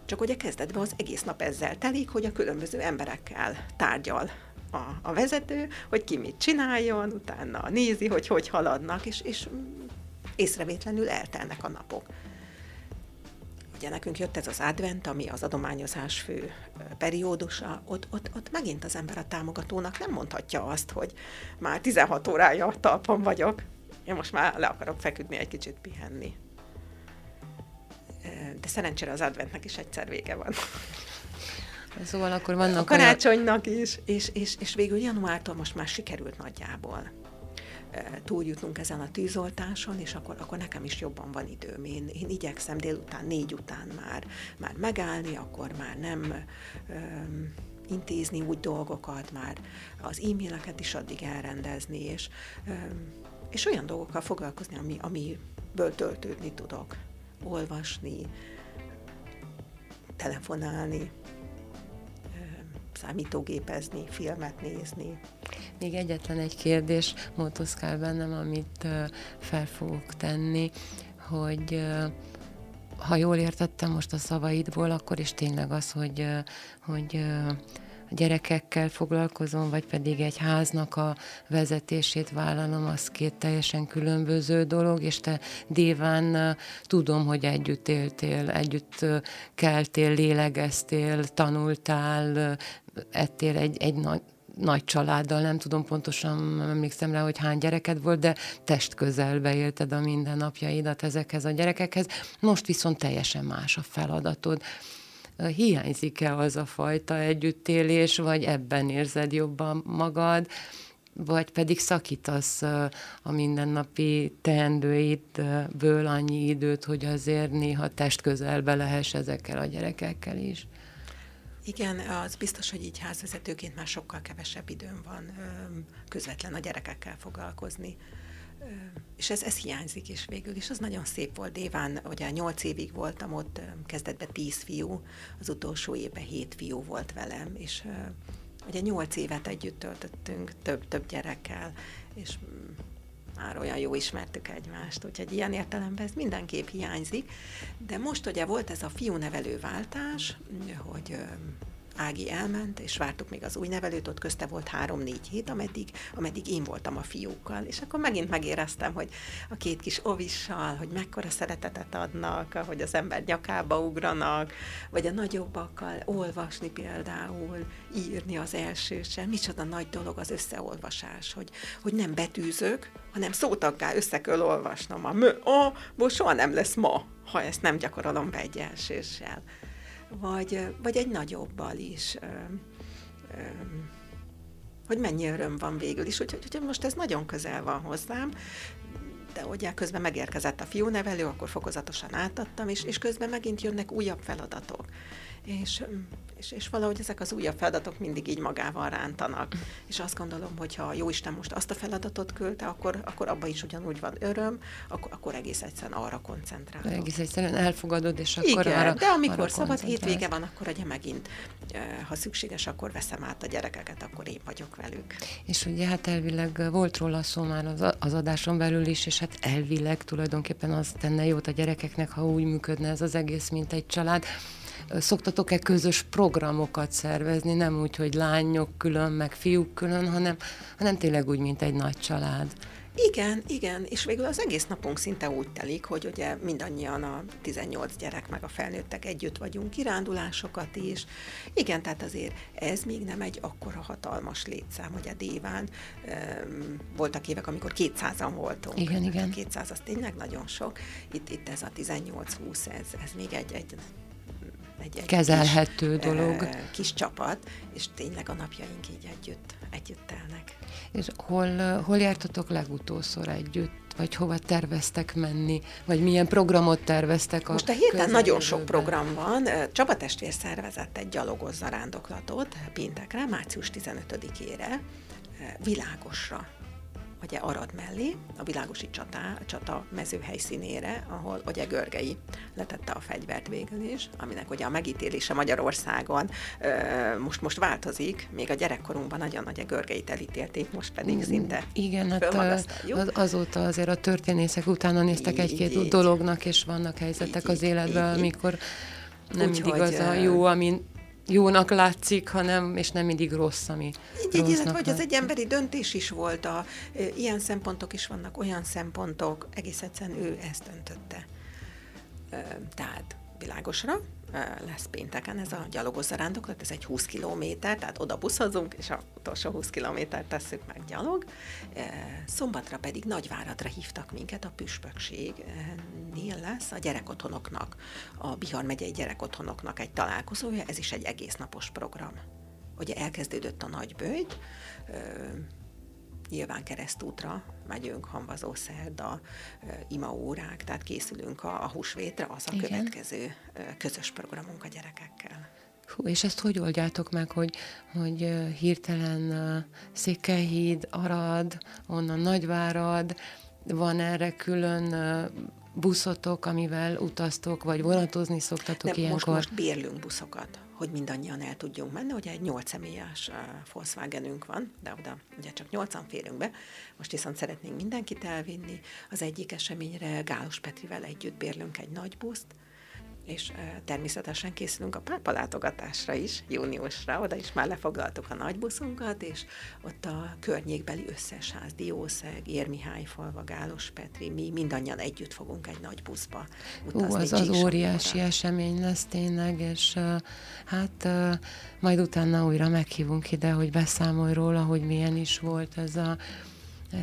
[SPEAKER 2] Csak ugye kezdetben az egész nap ezzel telik, hogy a különböző emberekkel tárgyal a, a vezető, hogy ki mit csináljon, utána nézi, hogy hogy haladnak, és, és észrevétlenül eltelnek a napok. Ugye nekünk jött ez az advent, ami az adományozás fő periódusa, ott, ott, ott megint az ember a támogatónak nem mondhatja azt, hogy már 16 órája talpon vagyok, én most már le akarok feküdni, egy kicsit pihenni. De szerencsére az adventnek is egyszer vége van.
[SPEAKER 1] Szóval akkor vannak
[SPEAKER 2] A karácsonynak olyan... is, és, és, és végül januártól most már sikerült nagyjából túljutnunk ezen a tűzoltáson, és akkor, akkor nekem is jobban van időm. Én, én igyekszem délután, négy után már, már megállni, akkor már nem öm, intézni úgy dolgokat, már az e-maileket is addig elrendezni, és, öm, és olyan dolgokkal foglalkozni, ami, amiből töltődni tudok. Olvasni, telefonálni, számítógépezni, filmet nézni.
[SPEAKER 1] Még egyetlen egy kérdés motoszkál bennem, amit fel fogok tenni, hogy ha jól értettem most a szavaidból, akkor is tényleg az, hogy, hogy a gyerekekkel foglalkozom, vagy pedig egy háznak a vezetését vállalom, az két teljesen különböző dolog, és te Déván tudom, hogy együtt éltél, együtt keltél, lélegeztél, tanultál, ettél egy, egy nagy, nagy családdal, nem tudom pontosan, emlékszem rá, hogy hány gyereked volt, de test közelbe élted a mindennapjaidat ezekhez a gyerekekhez. Most viszont teljesen más a feladatod. Hiányzik-e az a fajta együttélés, vagy ebben érzed jobban magad, vagy pedig szakítasz a mindennapi teendőidből annyi időt, hogy azért néha test közelbe lehess ezekkel a gyerekekkel is?
[SPEAKER 2] Igen, az biztos, hogy így házvezetőként már sokkal kevesebb időm van közvetlen a gyerekekkel foglalkozni. És ez, ez hiányzik is végül is. Az nagyon szép volt. Déván, ugye nyolc évig voltam ott, kezdetben tíz fiú, az utolsó évben hét fiú volt velem, és ugye nyolc évet együtt töltöttünk több, több gyerekkel, és mm, már olyan jó ismertük egymást, úgyhogy ilyen értelemben ez mindenképp hiányzik. De most ugye volt ez a fiúnevelő váltás, hogy Ági elment, és vártuk még az új nevelőt, ott közte volt három-négy hét, ameddig, ameddig én voltam a fiúkkal. És akkor megint megéreztem, hogy a két kis ovissal, hogy mekkora szeretetet adnak, hogy az ember nyakába ugranak, vagy a nagyobbakkal olvasni például, írni az első sem. Micsoda nagy dolog az összeolvasás, hogy, hogy nem betűzök, hanem szótaggá össze kell olvasnom. A mö, a, soha nem lesz ma, ha ezt nem gyakorolom be egy elsőssel vagy, vagy egy nagyobbal is. Hogy mennyi öröm van végül is. Úgyhogy hogy most ez nagyon közel van hozzám, de ugye közben megérkezett a fiúnevelő, akkor fokozatosan átadtam, és, és közben megint jönnek újabb feladatok. És és, és valahogy ezek az újabb feladatok mindig így magával rántanak. És azt gondolom, hogy ha jó Isten most azt a feladatot küldte, akkor, akkor abban is ugyanúgy van öröm, akkor, akkor egész egyszerűen arra koncentrálok.
[SPEAKER 1] Egész egyszerűen elfogadod, és akkor
[SPEAKER 2] Igen,
[SPEAKER 1] arra
[SPEAKER 2] de amikor arra szabad hétvége van, akkor ugye megint, ha szükséges, akkor veszem át a gyerekeket, akkor én vagyok velük.
[SPEAKER 1] És ugye hát elvileg volt róla szó már az, az adáson belül is, és hát elvileg tulajdonképpen az tenne jót a gyerekeknek, ha úgy működne ez az egész, mint egy család szoktatok-e közös programokat szervezni, nem úgy, hogy lányok külön, meg fiúk külön, hanem, hanem tényleg úgy, mint egy nagy család.
[SPEAKER 2] Igen, igen, és végül az egész napunk szinte úgy telik, hogy ugye mindannyian a 18 gyerek meg a felnőttek együtt vagyunk, kirándulásokat is. Igen, tehát azért ez még nem egy akkora hatalmas létszám, hogy a Déván um, voltak évek, amikor 200-an voltunk.
[SPEAKER 1] Igen, igen.
[SPEAKER 2] 200 az tényleg nagyon sok. Itt, itt ez a 18-20, ez, ez még egy, egy
[SPEAKER 1] egy, egy kezelhető kis, dolog.
[SPEAKER 2] Kis csapat, és tényleg a napjaink így együtt, együtt telnek.
[SPEAKER 1] És hol, hol jártatok legutószor együtt? Vagy hova terveztek menni? Vagy milyen programot terveztek
[SPEAKER 2] a Most a héten nagyon sok program van. Csaba testvér szervezett egy gyalogos zarándoklatot péntekre, március 15-ére, világosra a ugye Arad mellé, a világosi csata, csata mező helyszínére, ahol ugye Görgei letette a fegyvert végül is, aminek ugye a megítélése Magyarországon ö, most most változik, még a gyerekkorunkban nagyon nagy a Görgeit elítélték, most pedig szinte
[SPEAKER 1] Igen, hát az, azóta azért a történészek utána néztek egy-két dolognak, és vannak helyzetek így, az életben, így, amikor nem Úgy, mindig az a jó, ami jónak látszik, hanem, és nem mindig rossz, ami
[SPEAKER 2] Így, így illetve, hogy az egy emberi döntés is volt, a, ilyen szempontok is vannak, olyan szempontok, egész egyszerűen ő ezt döntötte. Tehát világosra, lesz pénteken ez a gyalogos zarándoklat, ez egy 20 kilométer, tehát oda buszozunk, és a utolsó 20 kilométert tesszük meg gyalog. Szombatra pedig Nagyváradra hívtak minket, a püspökségnél lesz a gyerekotthonoknak, a Bihar megyei gyerekotthonoknak egy találkozója, ez is egy egész napos program. Ugye elkezdődött a nagybőjt, nyilván keresztútra megyünk, hamvazó szerda, imaórák, tehát készülünk a, a húsvétre, az a Igen. következő közös programunk a gyerekekkel.
[SPEAKER 1] Hú, és ezt hogy oldjátok meg, hogy, hogy hirtelen Székelyhíd, Arad, onnan Nagyvárad, van erre külön buszotok, amivel utaztok, vagy vonatozni szoktatok Nem, ilyenkor?
[SPEAKER 2] Most, most bérlünk buszokat hogy mindannyian el tudjunk menni. Ugye egy 8 személyes Volkswagenünk van, de oda ugye csak 8-an férünk be, most viszont szeretnénk mindenkit elvinni. Az egyik eseményre Gálos Petrivel együtt bérlünk egy nagy buszt, és természetesen készülünk a pápa látogatásra is, júniusra, oda is már lefoglaltuk a nagybuszunkat, és ott a környékbeli összes ház, Diószeg, Érmihály falva, Gálos Petri, mi mindannyian együtt fogunk egy nagy buszba utazni.
[SPEAKER 1] Ú, az az óriási esemény lesz tényleg, és hát majd utána újra meghívunk ide, hogy beszámolj róla, hogy milyen is volt ez a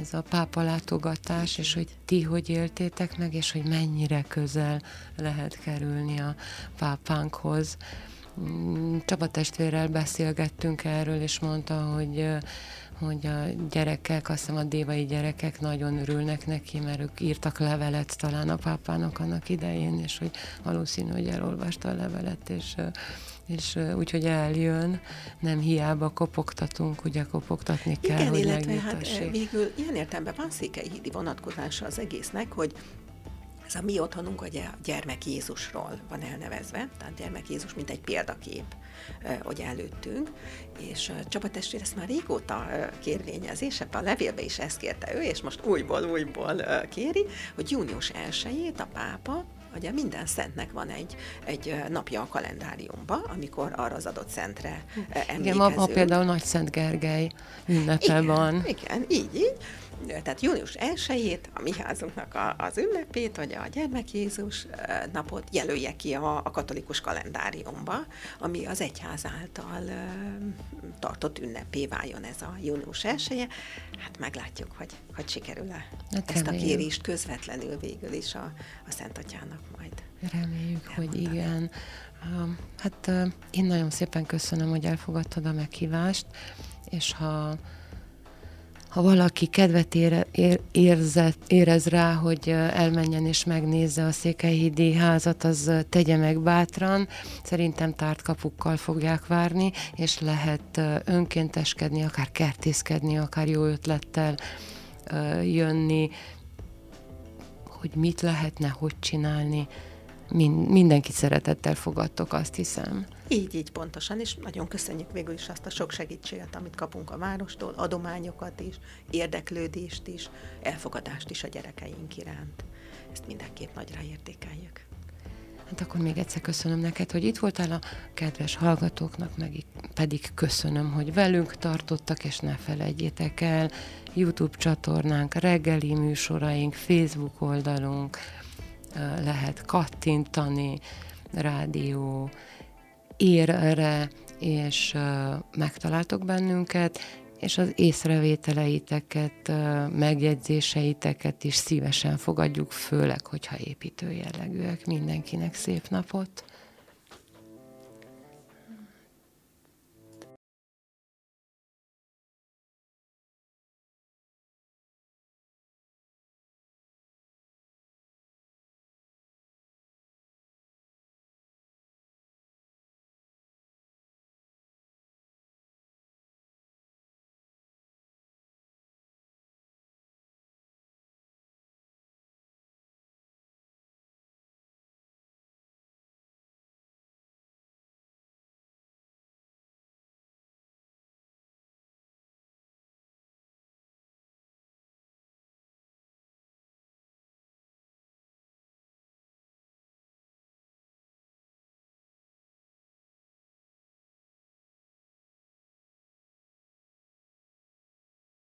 [SPEAKER 1] ez a pápa látogatás, és hogy ti hogy éltétek meg, és hogy mennyire közel lehet kerülni a pápánkhoz. Mm, Csaba testvérrel beszélgettünk erről, és mondta, hogy hogy a gyerekek, azt hiszem a dévai gyerekek nagyon örülnek neki, mert ők írtak levelet talán a pápának annak idején, és hogy valószínű, hogy elolvasta a levelet, és és úgyhogy eljön, nem hiába kopogtatunk, ugye kopogtatni kell,
[SPEAKER 2] Igen, hogy illetve hát végül ilyen értelemben van székelyhídi vonatkozása az egésznek, hogy ez a mi otthonunk ugye a gyermek Jézusról van elnevezve, tehát gyermek Jézus mint egy példakép hogy előttünk, és Csaba testvér ezt már régóta kérvényezi, és ebben a levélbe is ezt kérte ő, és most újból, újból kéri, hogy június 1 a pápa Ugye minden szentnek van egy, egy napja a kalendáriumban, amikor arra az adott szentre emlékezünk. Igen,
[SPEAKER 1] ma, ma például Nagy Szent Gergely ünnepe
[SPEAKER 2] igen,
[SPEAKER 1] van.
[SPEAKER 2] Igen, így, így tehát június 1 a mi házunknak a, az ünnepét, vagy a gyermek Jézus napot jelölje ki a, a katolikus kalendáriumba, ami az egyház által tartott ünnepé váljon ez a június 1 Hát meglátjuk, hogy, hogy sikerül-e hát ezt reméljük. a kérést közvetlenül végül is a, a Szent Atyának majd.
[SPEAKER 1] Reméljük, hogy igen. Hát én nagyon szépen köszönöm, hogy elfogadtad a meghívást, és ha ha valaki kedvet ére, ér, érzet, érez rá, hogy elmenjen és megnézze a Székelyhídi házat, az tegye meg bátran. Szerintem tárt kapukkal fogják várni, és lehet önkénteskedni, akár kertészkedni, akár jó ötlettel jönni, hogy mit lehetne, hogy csinálni. Mind, mindenkit szeretettel fogadtok, azt hiszem.
[SPEAKER 2] Így, így pontosan, és nagyon köszönjük végül is azt a sok segítséget, amit kapunk a várostól, adományokat is, érdeklődést is, elfogadást is a gyerekeink iránt. Ezt mindenképp nagyra értékeljük.
[SPEAKER 1] Hát akkor még egyszer köszönöm neked, hogy itt voltál a kedves hallgatóknak, meg pedig köszönöm, hogy velünk tartottak, és ne felejtjétek el, YouTube csatornánk, reggeli műsoraink, Facebook oldalunk, lehet kattintani, rádió, érre, és megtaláltok bennünket, és az észrevételeiteket, megjegyzéseiteket is szívesen fogadjuk, főleg, hogyha építő jellegűek. Mindenkinek szép napot!